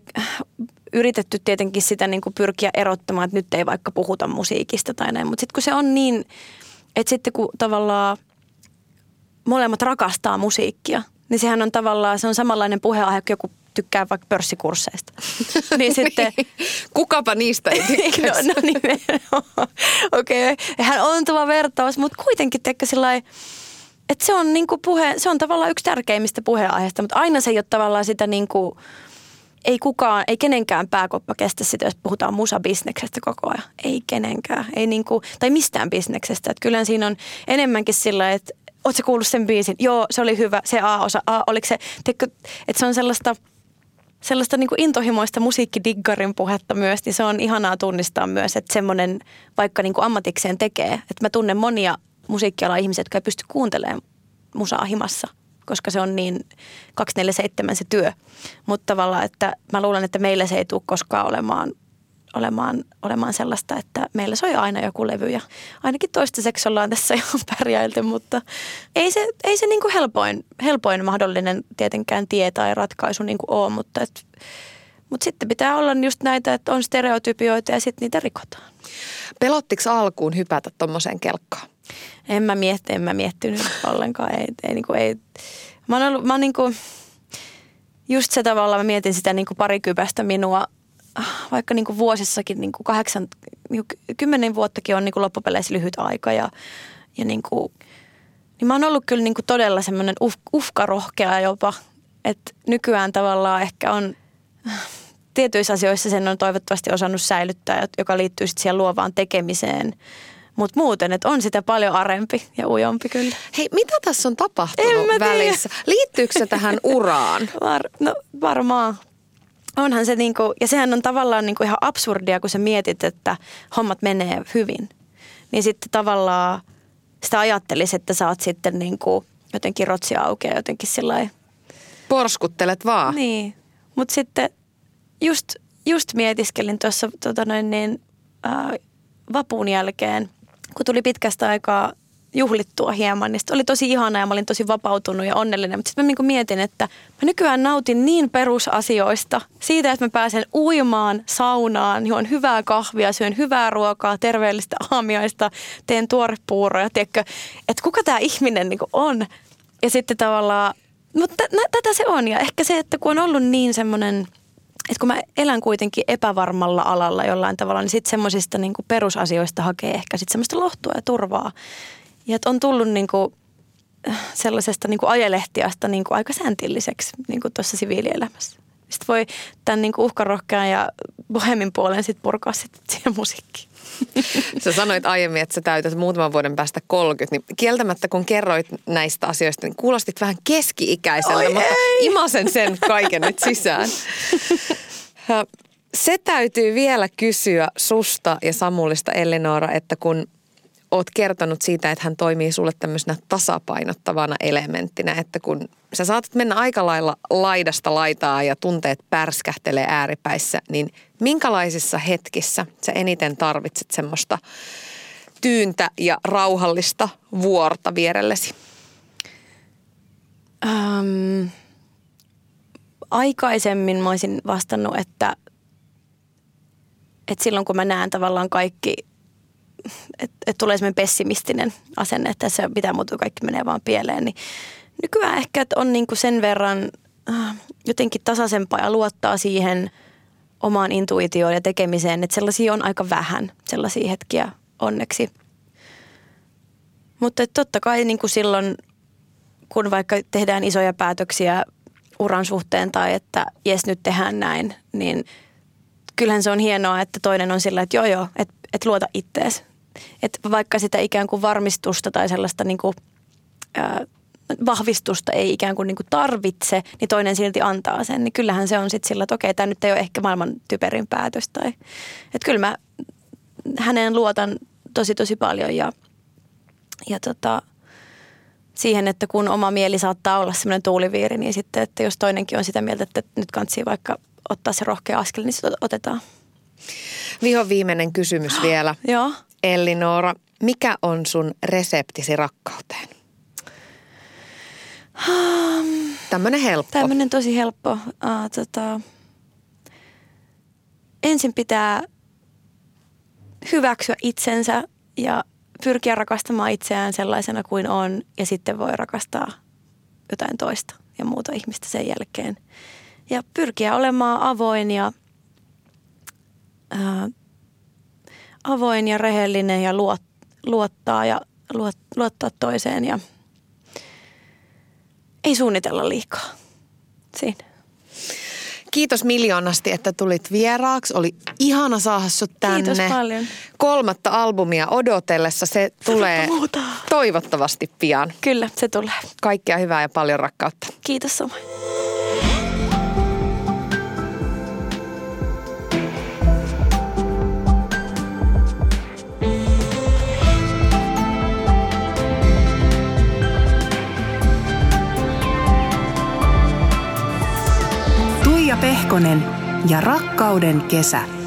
yritetty tietenkin sitä niin kuin pyrkiä erottamaan, että nyt ei vaikka puhuta musiikista tai näin. Mutta sitten kun se on niin, että sitten kun tavallaan molemmat rakastaa musiikkia, niin sehän on tavallaan, se on samanlainen puheenaihe, kun joku tykkää vaikka pörssikursseista. *laughs* niin sitten...
Kukapa niistä ei *laughs* tykkää.
no, no niin, Okei, okay. hän on tuo vertaus, mutta kuitenkin tekee sillä että se on, niinku puhe, se on tavallaan yksi tärkeimmistä puheenaiheista, mutta aina se ei ole tavallaan sitä niinku, ei kukaan, ei kenenkään pääkoppa kestä sitä, jos puhutaan musabisneksestä koko ajan. Ei kenenkään, ei niinku, tai mistään bisneksestä. Että kyllä siinä on enemmänkin sillä, että Oletko kuullut sen biisin? Joo, se oli hyvä. Se A-osa. A, oliko se, teikö, että se on sellaista, sellaista niin kuin intohimoista musiikkidiggarin puhetta myös, niin se on ihanaa tunnistaa myös, että semmoinen vaikka niin kuin ammatikseen tekee. Että mä tunnen monia musiikkialan ihmisiä, jotka ei pysty kuuntelemaan musaa himassa, koska se on niin 247 se työ. Mutta tavallaan, että mä luulen, että meillä se ei tule koskaan olemaan olemaan, olemaan sellaista, että meillä soi aina joku levy ja ainakin toistaiseksi ollaan tässä *laughs* ihan pärjäilty, mutta ei se, ei se niin kuin helpoin, helpoin mahdollinen tietenkään tie tai ratkaisu niin kuin ole, mutta, et, mutta sitten pitää olla just näitä, että on stereotypioita ja sitten niitä rikotaan.
Pelottiko alkuun hypätä tuommoiseen kelkkaan?
En mä mietti, en mä miettinyt ollenkaan. Ei, ei, niin kuin, ei. Mä oon ollut, mä oon niin kuin, just se tavalla, mä mietin sitä niin kuin parikypästä minua – vaikka niin kuin vuosissakin niin kuin kahdeksan, niin kuin kymmenen vuottakin on niin kuin loppupeleissä lyhyt aika ja, ja niin kuin, niin mä oon ollut kyllä niin kuin todella semmoinen uf, ufkarohkea jopa, että nykyään tavallaan ehkä on tietyissä asioissa sen on toivottavasti osannut säilyttää, joka liittyy sitten siihen luovaan tekemiseen. Mutta muuten, että on sitä paljon arempi ja ujompi kyllä.
Hei, mitä tässä on tapahtunut välissä? Liittyykö se tähän uraan? *laughs*
Var, no varmaan Onhan se niinku, ja sehän on tavallaan niinku ihan absurdia, kun sä mietit, että hommat menee hyvin. Niin sitten tavallaan sitä ajattelisi, että sä oot sitten niinku jotenkin rotsi auki ja jotenkin sillä
Porskuttelet vaan.
Niin, mutta sitten just, just mietiskelin tuossa tota noin niin, äh, vapun jälkeen, kun tuli pitkästä aikaa juhlittua hieman, niin oli tosi ihana ja mä olin tosi vapautunut ja onnellinen. Mutta sitten mä niin mietin, että mä nykyään nautin niin perusasioista. Siitä, että mä pääsen uimaan, saunaan, juon hyvää kahvia, syön hyvää ruokaa, terveellistä aamiaista, teen tuorepuuroja. Tiedätkö, että kuka tämä ihminen niin on? Ja sitten tavallaan, mutta tätä se on. Ja ehkä se, että kun on ollut niin semmoinen – että kun mä elän kuitenkin epävarmalla alalla jollain tavalla, niin sitten semmoisista niin perusasioista hakee ehkä sitten semmoista lohtua ja turvaa. Ja että on tullut niin kuin sellaisesta niin kuin ajelehtiasta niin kuin aika sääntilliseksi niin kuin tuossa siviilielämässä. Sitten voi tämän niin kuin uhkarohkean ja bohemin puolen sitten purkaa sitten siihen musiikkiin. *laughs*
Sä sanoit aiemmin, että sä täytät muutaman vuoden päästä 30, niin kieltämättä kun kerroit näistä asioista, niin kuulostit vähän keski-ikäiseltä, Oi mutta ei. imasen sen kaiken nyt sisään. *laughs* Se täytyy vielä kysyä susta ja Samulista Elinora, että kun oot kertonut siitä, että hän toimii sulle tämmöisenä tasapainottavana elementtinä, että kun sä saatat mennä aika lailla laidasta laitaa ja tunteet pärskähtelee ääripäissä, niin minkälaisissa hetkissä sä eniten tarvitset semmoista tyyntä ja rauhallista vuorta vierellesi?
Um, aikaisemmin mä olisin vastannut, että, että silloin kun mä näen tavallaan kaikki, että, että tulee semmoinen pessimistinen asenne, että se pitää muuttua, kaikki menee vaan pieleen, niin nykyään ehkä että on niin kuin sen verran äh, jotenkin tasaisempaa ja luottaa siihen omaan intuitioon ja tekemiseen, että sellaisia on aika vähän, sellaisia hetkiä onneksi. Mutta totta kai niin kuin silloin, kun vaikka tehdään isoja päätöksiä uran suhteen tai että jes nyt tehdään näin, niin kyllähän se on hienoa, että toinen on sillä, että joo joo, että et luota ittees. Että vaikka sitä ikään kuin varmistusta tai sellaista niin kuin, ää, vahvistusta ei ikään kuin, niin kuin tarvitse, niin toinen silti antaa sen. Niin kyllähän se on sitten sillä, että okei, tämä nyt ei ole ehkä maailman typerin päätös. Tai, että kyllä mä häneen luotan tosi tosi paljon ja, ja tota, siihen, että kun oma mieli saattaa olla semmoinen tuuliviiri, niin sitten, että jos toinenkin on sitä mieltä, että nyt kansi vaikka ottaa se rohkea askel, niin sitten otetaan.
Viho viimeinen kysymys *gasps* vielä.
Joo.
Elli Noora, mikä on sun reseptisi rakkauteen? *sighs* Tämmöinen helppo.
Tämmöinen tosi helppo. Uh, tota, ensin pitää hyväksyä itsensä ja pyrkiä rakastamaan itseään sellaisena kuin on ja sitten voi rakastaa jotain toista ja muuta ihmistä sen jälkeen. Ja pyrkiä olemaan avoin ja ää, avoin ja rehellinen ja luot, luottaa ja luot, luottaa toiseen ja ei suunnitella liikaa. Siinä.
Kiitos miljoonasti, että tulit vieraaksi. Oli ihana saada sut tänne.
Kiitos paljon.
Kolmatta albumia odotellessa. Se tulee
muuta.
toivottavasti pian.
Kyllä, se tulee.
Kaikkea hyvää ja paljon rakkautta.
Kiitos samoin.
Tuija Pehkonen ja rakkauden kesä.